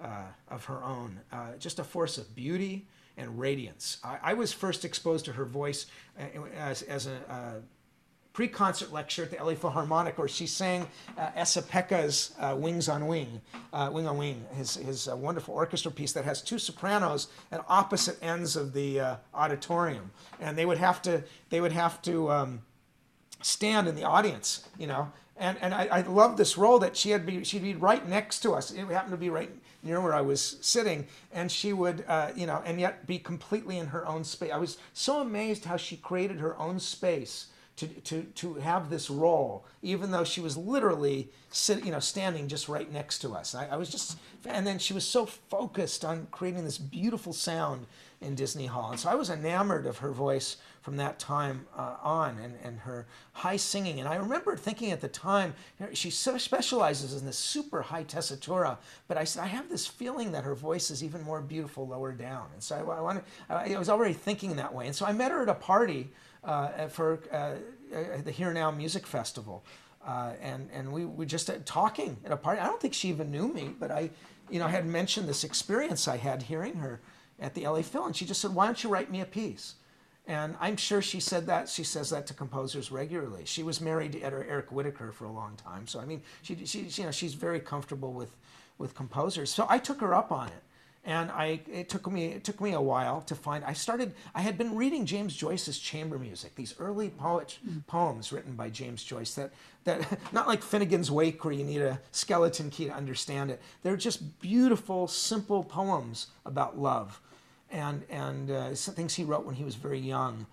uh, of her own, uh, just a force of beauty and radiance. I, I, was first exposed to her voice uh, as, as a, uh, pre-concert lecture at the LA Philharmonic where she sang uh, Esa Pekka's uh, Wings on Wing, uh, Wing on Wing, his, his uh, wonderful orchestra piece that has two sopranos at opposite ends of the uh, auditorium. And they would have to, they would have to um, stand in the audience, you know. And, and I, I love this role that she had be, she'd be right next to us. It happened to be right near where I was sitting, and she would, uh, you know, and yet be completely in her own space. I was so amazed how she created her own space to, to, to have this role, even though she was literally sit, you know, standing just right next to us. I, I, was just, and then she was so focused on creating this beautiful sound in Disney Hall. And so I was enamored of her voice from that time uh, on and, and her high singing. And I remember thinking at the time, she so specializes in this super high tessitura, but I said, I have this feeling that her voice is even more beautiful lower down. And so I, I, wanted, I was already thinking that way. And so I met her at a party uh, for uh, the Here Now Music Festival. Uh, and and we were just talking at a party. I don't think she even knew me, but I, you know, had mentioned this experience I had hearing her at the LA Phil, and she just said, "Why don't you write me a piece?" And I'm sure she said that. She says that to composers regularly. She was married to Eric Whitacre for a long time, so I mean, she, she, you know, she's very comfortable with, with composers. So I took her up on it, and I it took me it took me a while to find. I started. I had been reading James Joyce's chamber music, these early poet, poems written by James Joyce. That that <laughs> not like Finnegans Wake, where you need a skeleton key to understand it. They're just beautiful, simple poems about love and and uh, things he wrote when he was very young.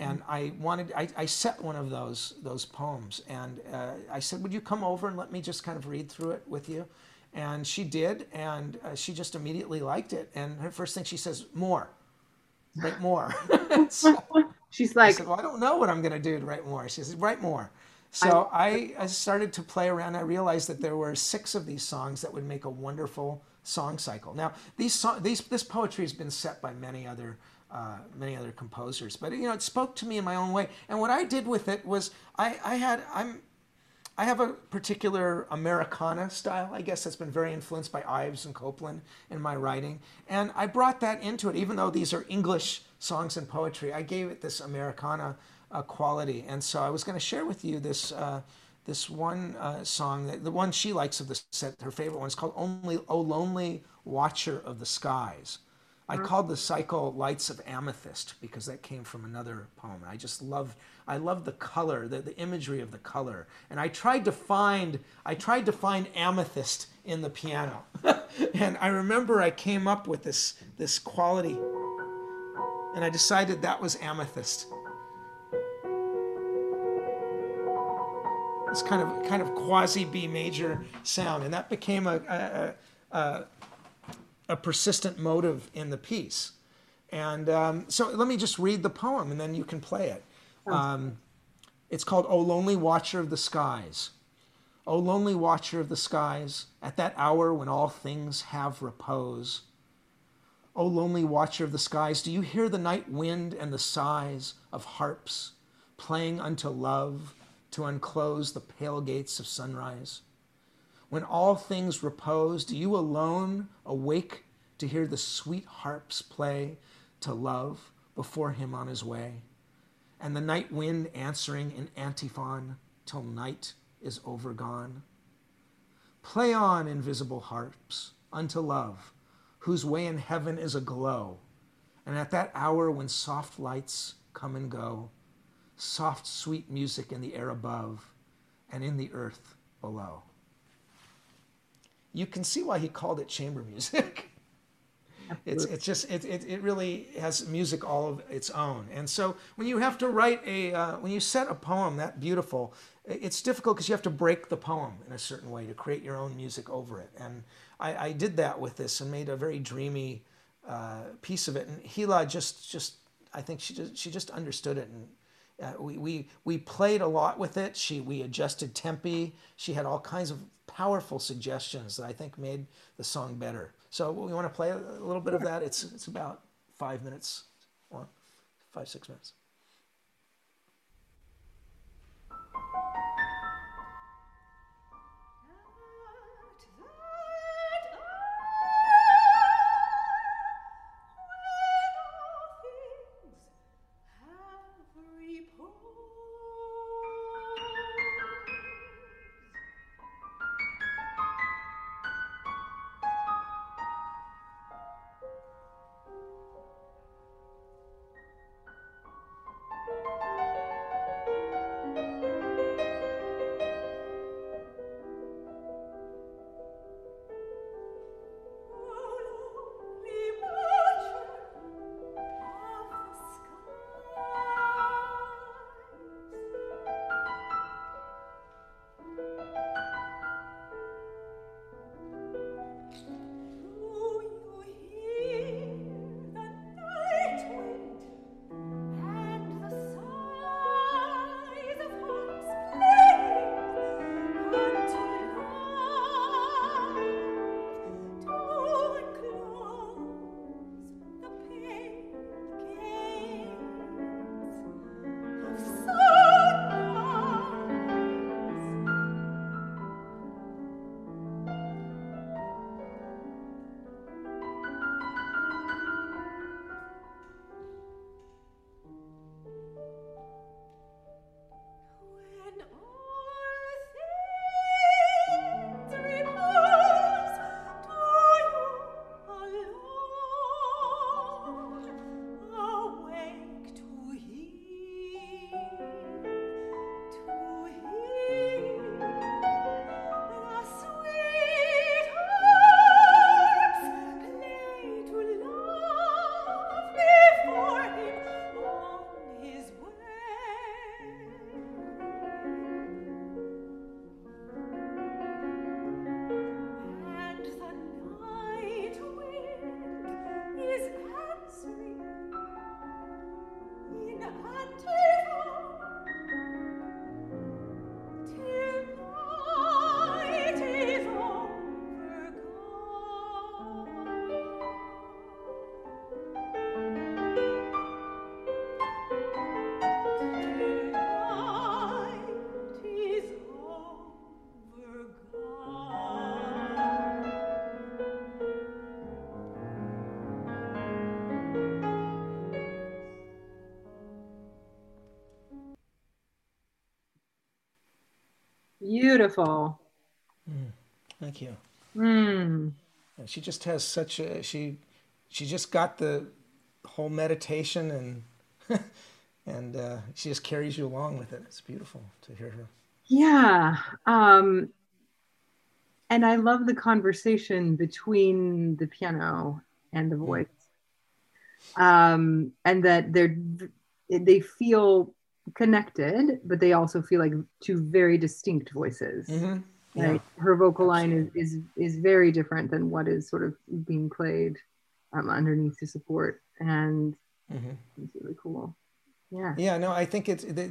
And I wanted, I, I set one of those those poems, and uh, I said, "Would you come over and let me just kind of read through it with you?" And she did, and uh, she just immediately liked it. And her first thing she says, "More, write more." <laughs> so She's I like, said, "Well, I don't know what I'm going to do to write more." She says, "Write more." So I, I started to play around. I realized that there were six of these songs that would make a wonderful song cycle. Now, these so- these this poetry has been set by many other uh, many other composers, but you know it spoke to me in my own way. And what I did with it was I, I had I'm I have a particular Americana style, I guess, that's been very influenced by Ives and Copland in my writing. And I brought that into it, even though these are English songs and poetry. I gave it this Americana uh, quality. And so I was going to share with you this. Uh, this one uh, song, that, the one she likes of the set, her favorite one, is called "Only Oh Lonely Watcher of the Skies." I mm-hmm. called the cycle "Lights of Amethyst" because that came from another poem. I just love, I love the color, the, the imagery of the color, and I tried to find, I tried to find amethyst in the piano, <laughs> and I remember I came up with this this quality, and I decided that was amethyst. this kind of kind of quasi B major sound, and that became a a, a, a persistent motive in the piece. And um, so let me just read the poem, and then you can play it. Um, it's called "O Lonely Watcher of the Skies." O lonely watcher of the skies, at that hour when all things have repose. O lonely watcher of the skies, do you hear the night wind and the sighs of harps playing unto love? to unclose the pale gates of sunrise. When all things repose, do you alone awake to hear the sweet harps play to love before him on his way? And the night wind answering in antiphon till night is overgone? Play on, invisible harps, unto love, whose way in heaven is aglow. And at that hour when soft lights come and go, soft, sweet music in the air above and in the earth below. You can see why he called it chamber music. <laughs> it's, it's just it, it, it really has music all of its own and so when you have to write a uh, when you set a poem that beautiful it's difficult because you have to break the poem in a certain way to create your own music over it and i, I did that with this and made a very dreamy uh, piece of it and hila just just i think she just she just understood it and uh, we, we, we played a lot with it. She, we adjusted tempi. She had all kinds of powerful suggestions that I think made the song better. So we want to play a little bit of that. It's, it's about five minutes, or five, six minutes. Beautiful. Thank you. Mm. And She just has such a she she just got the whole meditation and <laughs> and uh, she just carries you along with it. It's beautiful to hear her. Yeah. Um, and I love the conversation between the piano and the voice. Um, and that they're they feel connected, but they also feel like two very distinct voices. Mm-hmm. Yeah. Right? Her vocal line is, is is very different than what is sort of being played um, underneath to support, and Mhm. it's really cool. Yeah. Yeah, no, I think it's the,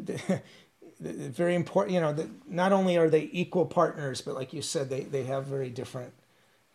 the, <laughs> the, very important. You know, that not only are they equal partners, but like you said, they they have very different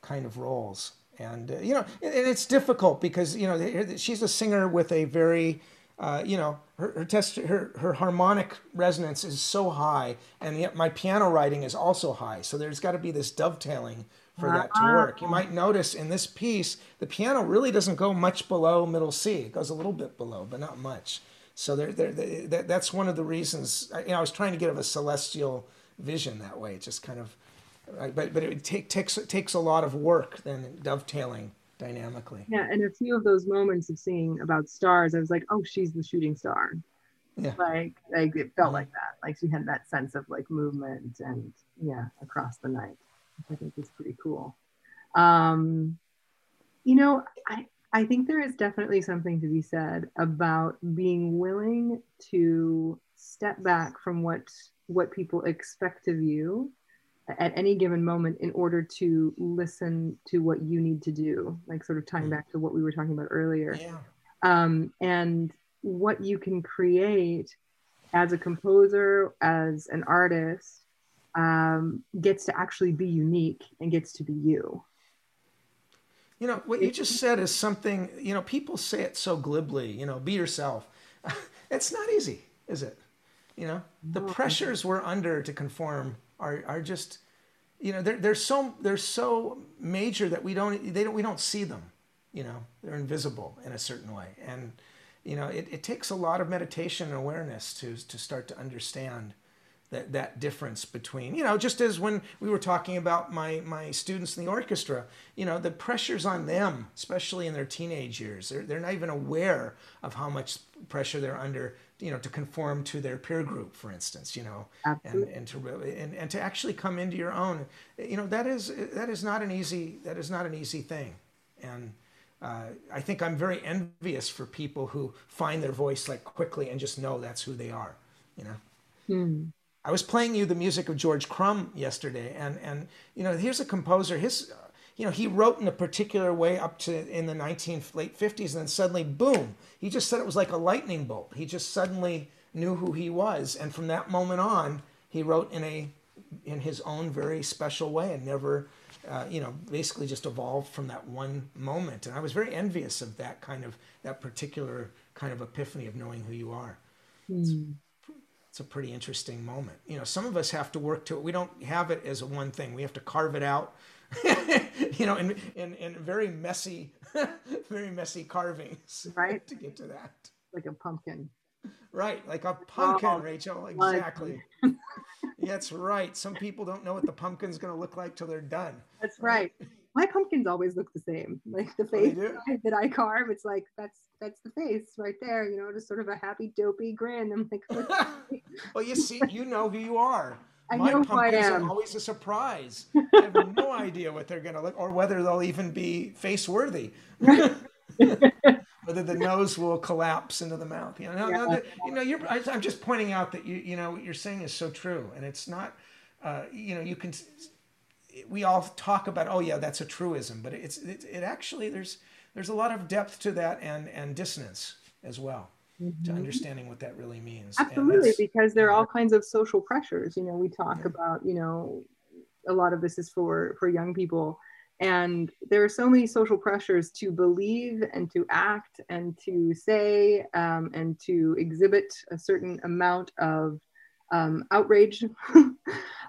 kind of roles. And uh, you know, and, and it's difficult because you know she's a singer with a very uh, you know her her, test, her her harmonic resonance is so high, and yet my piano writing is also high. So there's got to be this dovetailing for that to work. You might notice in this piece, the piano really doesn't go much below middle C. It goes a little bit below, but not much. So there, there, there that, that's one of the reasons. I- You know, I was trying to give a celestial vision that way. It just kind of, but but it take, takes takes a lot of work then dovetailing dynamically. Yeah, and a few of those moments of singing about stars, I was like, oh, she's the shooting star. Yeah. Like, like it felt like that. Like she had that sense of like movement and yeah, across the night, which I think is pretty cool. Um, you know, I I think there is definitely something to be said about being willing to step back from what what people expect of you at any given moment in order to listen to what you need to do like sort of tying back to what we were talking about earlier Yeah. um, and what you can create as a composer as an artist um, gets to actually be unique and gets to be you You know, what you just said is something, you know, people say it so glibly, you know, be yourself. <laughs> it's not easy, is it? You know, the pressures we're under to conform are, are just, you know, they're, they're so, they're so major that we don't, they don't, we don't see them, you know, they're invisible in a certain way. And, you know, it, it takes a lot of meditation and awareness to, to start to understand that that difference between you know just as when we were talking about my my students in the orchestra you know the pressures on them especially in their teenage years they're, they're not even aware of how much pressure they're under you know to conform to their peer group for instance you know and, Absolutely. and to really and, and to actually come into your own you know that is that is not an easy that is not an easy thing and uh, I think I'm very envious for people who find their voice like quickly and just know that's who they are you know I was playing you the music of George Crumb yesterday, and and you know here's a composer. His, you know, he wrote in a particular way up to in the 19 late 50s, and then suddenly, boom! He just said it was like a lightning bolt. He just suddenly knew who he was, and from that moment on, he wrote in a in his own very special way, and never, uh, you know, basically just evolved from that one moment. And I was very envious of that kind of that particular kind of epiphany of knowing who you are it's a pretty interesting moment. You know, some of us have to work to it. We don't have it as a one thing. We have to carve it out, <laughs> you know, in, in, in very messy, <laughs> very messy carvings Right. <laughs> to get to that. like a pumpkin Right. Like a pumpkin, Oh, Rachel. Exactly. That's right. Some people don't know what the pumpkin's going to look like till they're done. that's right my pumpkins always look the same like the Oh, face do? that I- carve it's like that's that's the face right there you know just sort of a happy dopey grin i'm like well, you see, you know who you are. I My know who I pumpkins am. are always a surprise. <laughs> I have no idea what they're going to look, or whether they'll even be face worthy. <laughs> whether the nose will collapse into the mouth. You know, no, no, Yeah. the- you know, you're. I, I'm just pointing out that you, you know, what you're saying is so true, and it's not. Uh, you know, you can. We all talk about, oh yeah, that's a truism, but it's it, it actually there's there's a lot of depth to that and and dissonance as well. To understanding what that really means. Mm-hmm. Absolutely, because there are all kinds of social pressures. You know, we talk Yeah. about, you know, a lot of this is for for young people, and there are so many social pressures to believe and to act and to say um, and to exhibit a certain amount of um, outrage <laughs>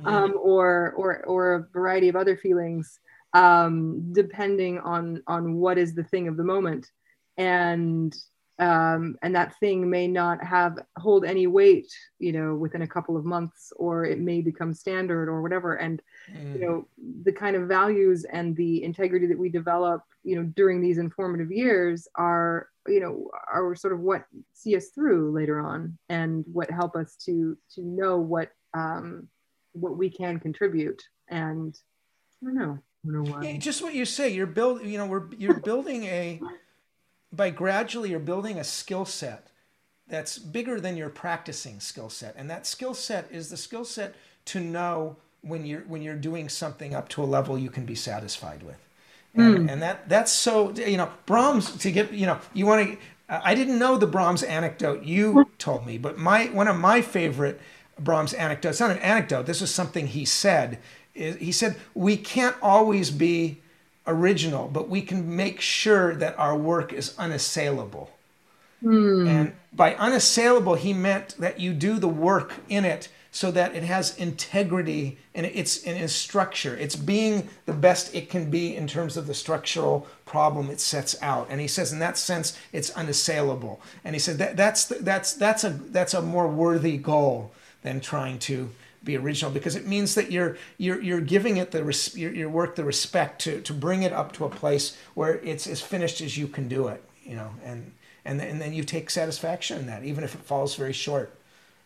um, or or or a variety of other feelings um, depending on on what is the thing of the moment and um, and that thing may not have hold any weight you know within a couple of months or it may become standard or whatever and you know the kind of values and the integrity that we develop you know during these informative years are you know are sort of what see us through later on and what help us to to know what um what we can contribute and i don't know I don't know why. Yeah, just what you say. You're building. You know, we're you're building a. By gradually, you're building a skill set that's bigger than your practicing skill set, and that skill set is the skill set to know when you're when you're doing something up to a level you can be satisfied with, and, hmm. and that that's so you know Brahms to get you know you want to. I didn't know the Brahms anecdote you told me, but my one of my favorite Brahms anecdotes. Not an anecdote. This is something he said. Is he said we can't always be original, but we can make sure that our work is unassailable. Hmm. And by unassailable, he meant that you do the work in it so that it has integrity and it's in its structure. It's being the best it can be in terms of the structural problem it sets out. And he says, in that sense, it's unassailable. And he said that that's the, that's that's a that's a more worthy goal than trying to be original because it means that you're you're you're giving it the res- your, your work the respect to to bring it up to a place where it's as finished as you can do it. You know, and and and then you take satisfaction in that, even if it falls very short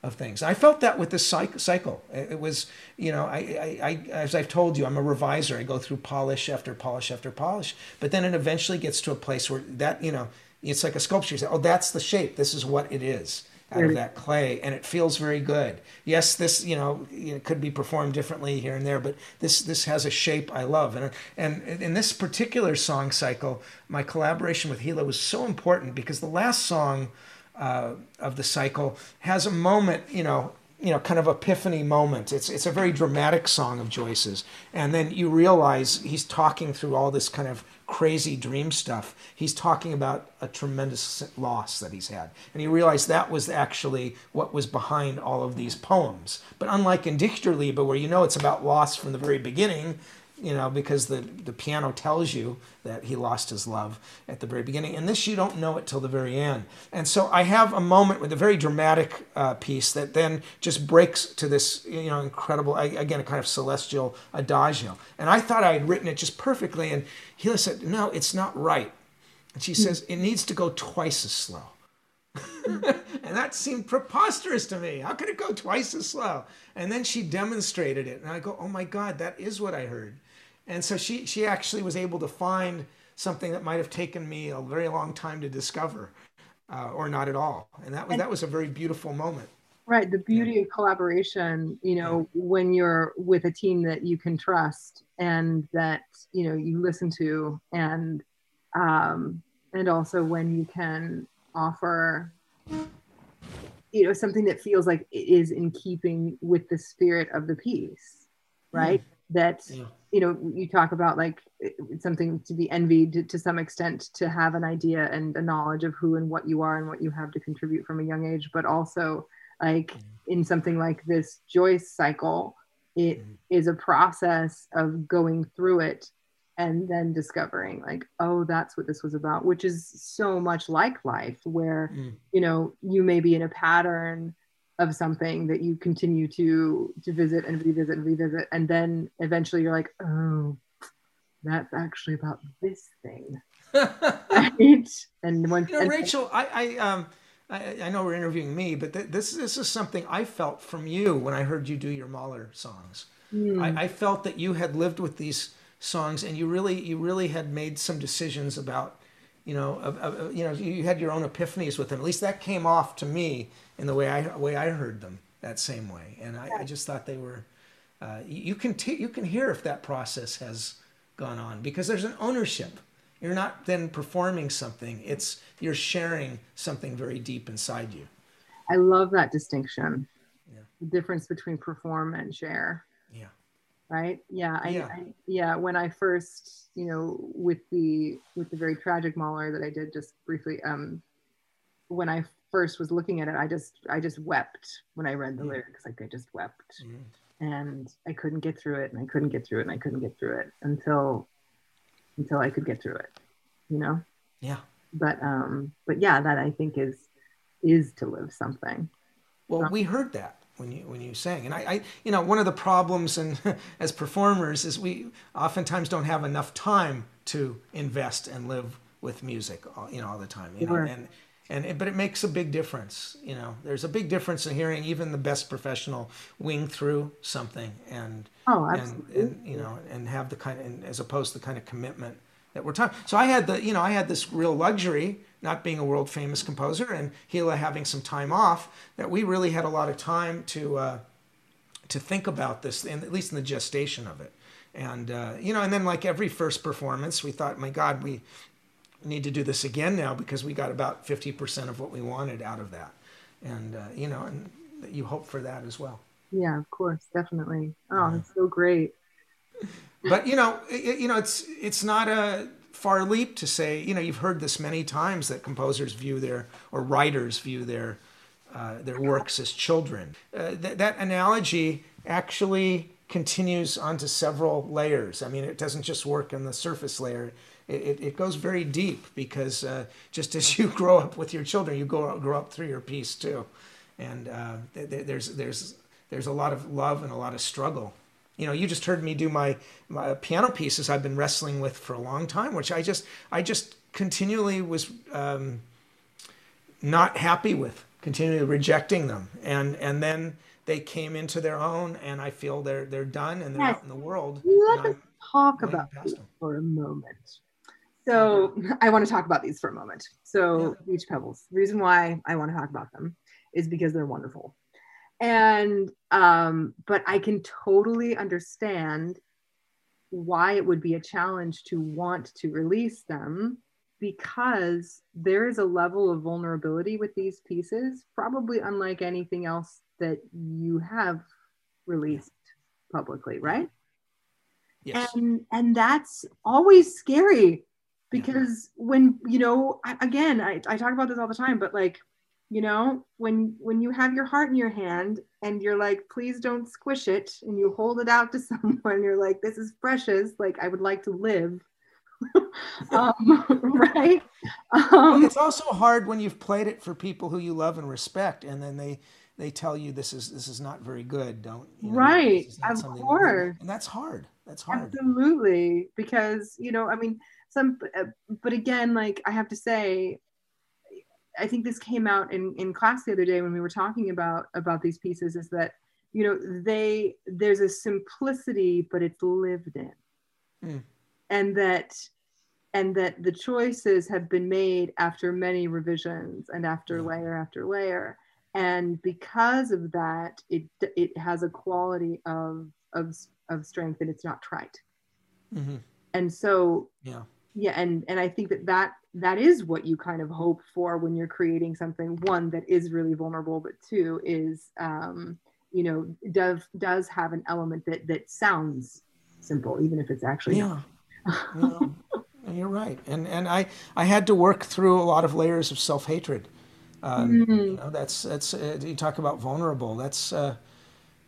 of things. I felt that with this cyc- cycle. It it was, you know, I, I, I, as I've told you, I'm a reviser. I go through polish after polish after polish, but then it eventually gets to a place where that, you know, it's like a sculpture. You say, oh, that's the shape. This is what it is out of that clay, and it feels very good. Yes, this, you know, it could be performed differently here and there, but this this has a shape I love. And and in this particular song cycle, my collaboration with Hila was so important because the last song uh, of the cycle has a moment, you know, you know, kind of epiphany moment. It's it's a very dramatic song of Joyce's, and then you realize he's talking through all this kind of crazy dream stuff. He's talking about a tremendous loss that he's had, and he realized that was actually what was behind all of these poems. But unlike in Dichterliebe, where you know it's about loss from the very beginning, you know, because the, the piano tells you that he lost his love at the very beginning. And this, you don't know it till the very end. And so I have a moment with a very dramatic uh, piece that then just breaks to this, you know, incredible, again, a kind of celestial adagio. And I thought I had written it just perfectly. And Hila said, no, it's not right. And she says, it needs to go twice as slow. <laughs> and that seemed preposterous to me. How could it go twice as slow? And then she demonstrated it, and I go, "Oh my God, that is what I heard." And so she she actually was able to find something that might have taken me a very long time to discover, uh, or not at all. And that was that was a very beautiful moment. Right. The beauty of collaboration, you know, when you're with a team that you can trust and that, you know, you listen to and um and also when you can offer you know something that feels like it is in keeping with the spirit of the piece right? That Yeah. you know you talk about like it's something to be envied to, to some extent to have an idea and a knowledge of who and what you are and what you have to contribute from a young age but also like mm-hmm. in something like this joyce cycle it mm-hmm. is a process of going through it and then discovering like oh that's what this was about which is so much like life where Mm. you know you may be in a pattern of something that you continue to to visit and revisit and revisit and then eventually you're like oh that's actually about this thing <laughs> right and once You know, and- Rachel, I, I um. I, I know we're interviewing me, but th- this this is something I felt from you when I heard you do your Mahler songs. Hmm. I, I felt that you had lived with these songs, and you really you really had made some decisions about, you know, of, of, you know, you had your own epiphanies with them. At least that came off to me in the way I way I heard them that same way, and I, I just thought they were. Uh, you, you can t- you can hear if that process has gone on because there's an ownership. you're not then performing something it's you're sharing something very deep inside you I love that distinction. Yeah. The difference between perform and share. Right? Yeah. I, Yeah. I yeah. When I first, you know, with the with the very tragic Mahler that I did just briefly, um, when I first was looking at it, I just I just wept when I read the Mm. lyrics. Like I just wept. Mm. And I couldn't get through it and I couldn't get through it and I couldn't get through it until until I could get through it. You know? yeah But um but yeah, that I think is is to live something. Well, we heard that when you when you sang, and I, I you know, one of the problems and <laughs> as performers is we oftentimes don't have enough time to invest and live with music, all, you know, all the time. You know, and and it, but it makes a big difference. You know, there's a big difference in hearing even the best professional wing through something and Oh, and, absolutely. and you know and have the kind of and as opposed to the kind of commitment that we're talking. So I had the you know I had this real luxury not being a world famous composer and Hila having some time off that we really had a lot of time to uh, to think about this and at least in the gestation of it and uh, you know and then like every first performance we thought my God we need to do this again now because we got about 50% of what we wanted out of that and uh, you know and you hope for that as well. Yeah, of course, definitely. Oh, it's so great. but you know it, you know it's it's not a far leap to say you know you've heard this many times that composers view their or writers view their uh, their works as children. Uh, th- that analogy actually continues onto several layers. I mean it doesn't just work on the surface layer. It, it, it goes very deep because uh, just as <laughs> you grow up with your children you grow, grow up through your piece too. And uh, th- th- there's there's there's a lot of love and a lot of struggle you know you just heard me do my, my piano pieces i've been wrestling with for a long time which i just i just continually was um, not happy with continually rejecting them and and then they came into their own and i feel they're they're done and they're Yes. out in the world let us talk about past these them. for a moment. So I want to talk about these for a moment. So beach pebbles. The reason why I want to talk about them is because they're wonderful. And um, but I can totally understand why it would be a challenge to want to release them because there is a level of vulnerability with these pieces, probably unlike anything else that you have released publicly, right? yes. And and that's always scary because when you know I, again I, I talk about this all the time but like you know when when you have your heart in your hand and you're like please don't squish it and you hold it out to <laughs> someone you're like this is precious. Like i would like to live. <laughs> Um, <laughs> right? Um, it's also hard when you've played it for people who you love and respect and then they they tell you this is this is not very good. Don't you know, Right, this is not of something that we- course. and that's hard. That's hard. Absolutely, because you know, I mean, some, uh, but again, like I have to say, I think this came out in in class the other day when we were talking about about these pieces. Is that you know they there's a simplicity, but it's lived in, Mm. and that and that the choices have been made after many revisions and after Yeah. layer after layer and because of that it it has a quality of of of strength and it's not trite hmm and so yeah yeah and and i think that that that is what you kind of hope for when you're creating something. One that is really vulnerable but two is um you know does does have an element that that sounds simple even if it's actually yeah. Yeah, you're right. And and i i had to work through a lot of layers of self-hatred. Um, Mm. you know that's that's uh, you talk about vulnerable. That's uh,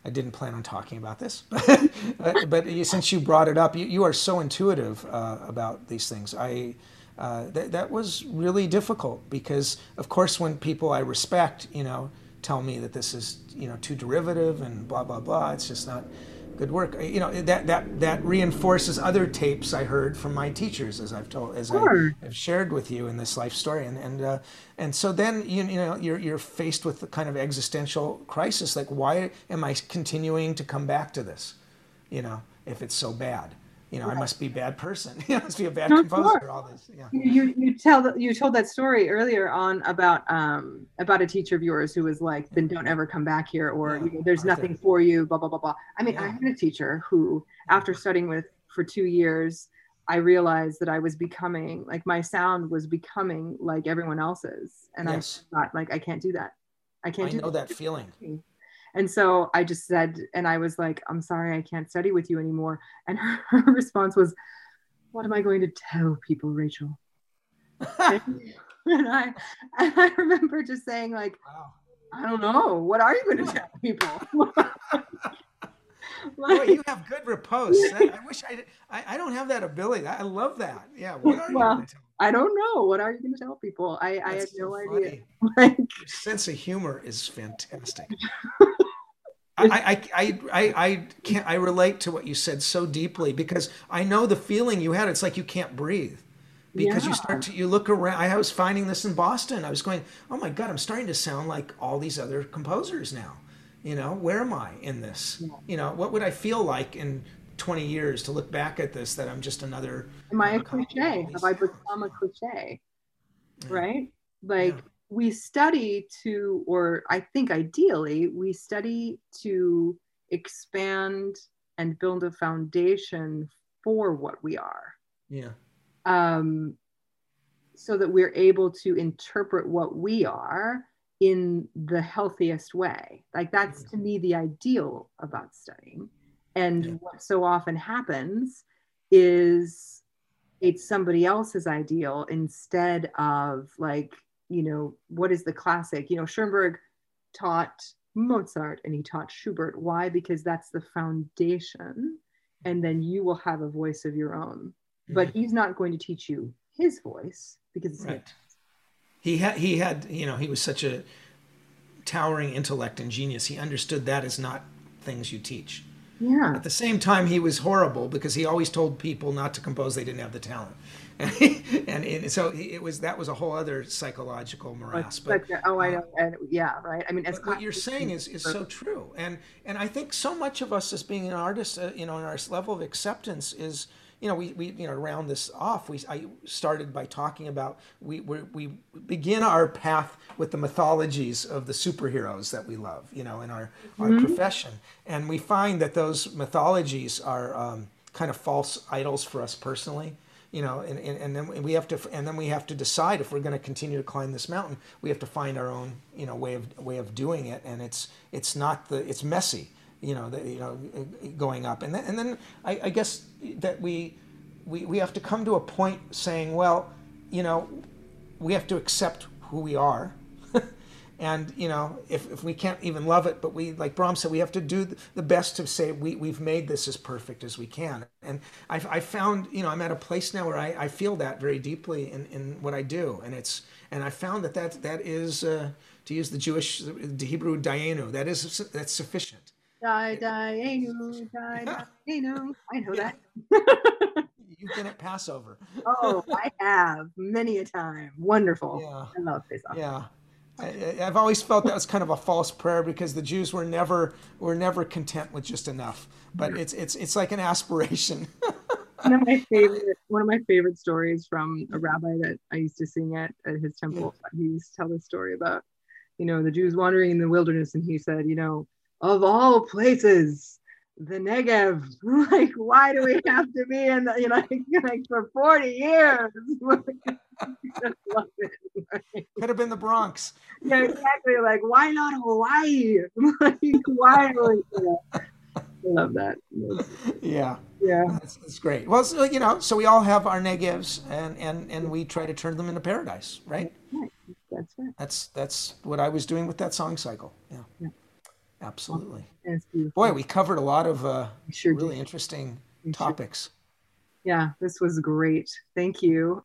i didn't plan on talking about this <laughs> but, but you, since you brought it up you, you are so intuitive uh, about these things. I uh, that, that was really difficult because of course when people i respect you know tell me that this is you know too derivative and blah blah blah it's just not good work. You know that that that reinforces other tapes i heard from my teachers as i've told as Sure. i have shared with you in this life story. And and uh, and so then you, you know you're you're faced with the kind of existential crisis like why am i continuing to come back to this you know if it's so bad you know i must be a bad person <laughs> i must be a bad No, composer sure. all this yeah you you tell you told that story earlier on about um about a teacher of yours who was like then don't ever come back here or Yeah, you know, there's Arthur. nothing for you blah blah blah blah i mean i had a teacher who after studying with for two years I realized that I was becoming like my sound was becoming like everyone else's, and Yes. I thought like I can't do that. I can't I do know that feeling. And so I just said, and I was like, I'm sorry, I can't study with you anymore. And her, <laughs> her response was, What am I going to tell people, Rachel? and I, and I remember just saying, like, Wow. I don't know. What are you going to tell people? <laughs> <laughs> Like, you have good repose. I, I wish I, I I don't have that ability. I love that. Yeah. What are you Well, going to tell? I don't know. What are you going to tell people? I, I have no idea. Like, Your sense of humor is fantastic. I, I, I, I, I can't, I relate to what you said so deeply because I know the feeling you had. It's like you can't breathe because Yeah. you start to, you look around. I was finding this in Boston. I was going, oh my God, I'm starting to sound like all these other composers now. You know, where am I in this? You know, what would I feel like in 20 years to look back at this that I'm just another. am I a copy of all cliche? Have I become a cliche? Yeah. Right? Like, Yeah. We study to, or I think ideally, we study to expand and build a foundation for what we are. Yeah. Um, so that we're able to interpret what we are in the healthiest way. Like, that's to me the ideal about studying. And Yeah. what so often happens is it's somebody else's ideal instead of like you know what is the classic? You know schoenberg taught mozart and he taught schubert. Why? Because that's the foundation. And then you will have a voice of your own. But mm-hmm. he's not going to teach you his voice because it's Right. He had he had you know he was such a towering intellect and genius. He understood that is not things you teach. Yeah At the same time, he was horrible because he always told people not to compose; they didn't have the talent. <laughs> And, and, and so it was that was a whole other psychological morass. but, But, oh i know and yeah right i mean as what you're saying is, is so <laughs> true, and and I think so much of us as being an artist, uh, you know, in our level of acceptance is, you know, we, we you know round this off. We I started by talking about we we we begin our path with the mythologies of the superheroes that we love, you know, in our our profession, and we find that those mythologies are um, kind of false idols for us personally you know and, and, and then we have to and then we have to decide if we're going to continue to climb this mountain we have to find our own you know way of way of doing it. And it's it's not the it's messy you know the, you know going up. And then and then I, I guess that we, we we have to come to a point saying well you know we have to accept who we are. <laughs> And you know if, if we can't even love it but we like Brahms said we have to do the best to say we, we've made this as perfect as we can. And I, I found you know I'm at a place now where I, I feel that very deeply in, in what I do. And it's and I found that that, that is uh, to use the Jewish the Hebrew dayenu that is that's sufficient <laughs> die die anu, die die anu. i know that <laughs> you've been at Passover oh <laughs> i have many a time wonderful Yeah. i love Pesach. Yeah. I, I've always felt that was kind of a false prayer because the Jews were never were never content with just enough. But mm. it's it's it's like an aspiration. one of my favorite one of my favorite stories from a rabbi that I used to sing at at his temple. He used to tell this story about, you know, the Jews wandering in the wilderness, and he said, you know, of all places, the Negev. <laughs> Like, why do we have to be in the, you know, like, <laughs> like for forty years? <laughs> Just love it. Could have been the Bronx. yeah, exactly. Like, why not Hawaii? like, why? Like. I love that. Yeah, Yeah. that's, that's great. Well, so, you know, so we all have our negatives, and and and we try to turn them into paradise, right? That's right. That's that's what I was doing with that song cycle. Yeah, Yeah. Absolutely. Boy, we covered a lot of uh, sure really did. interesting We sure topics. Yeah, this was great. Thank you.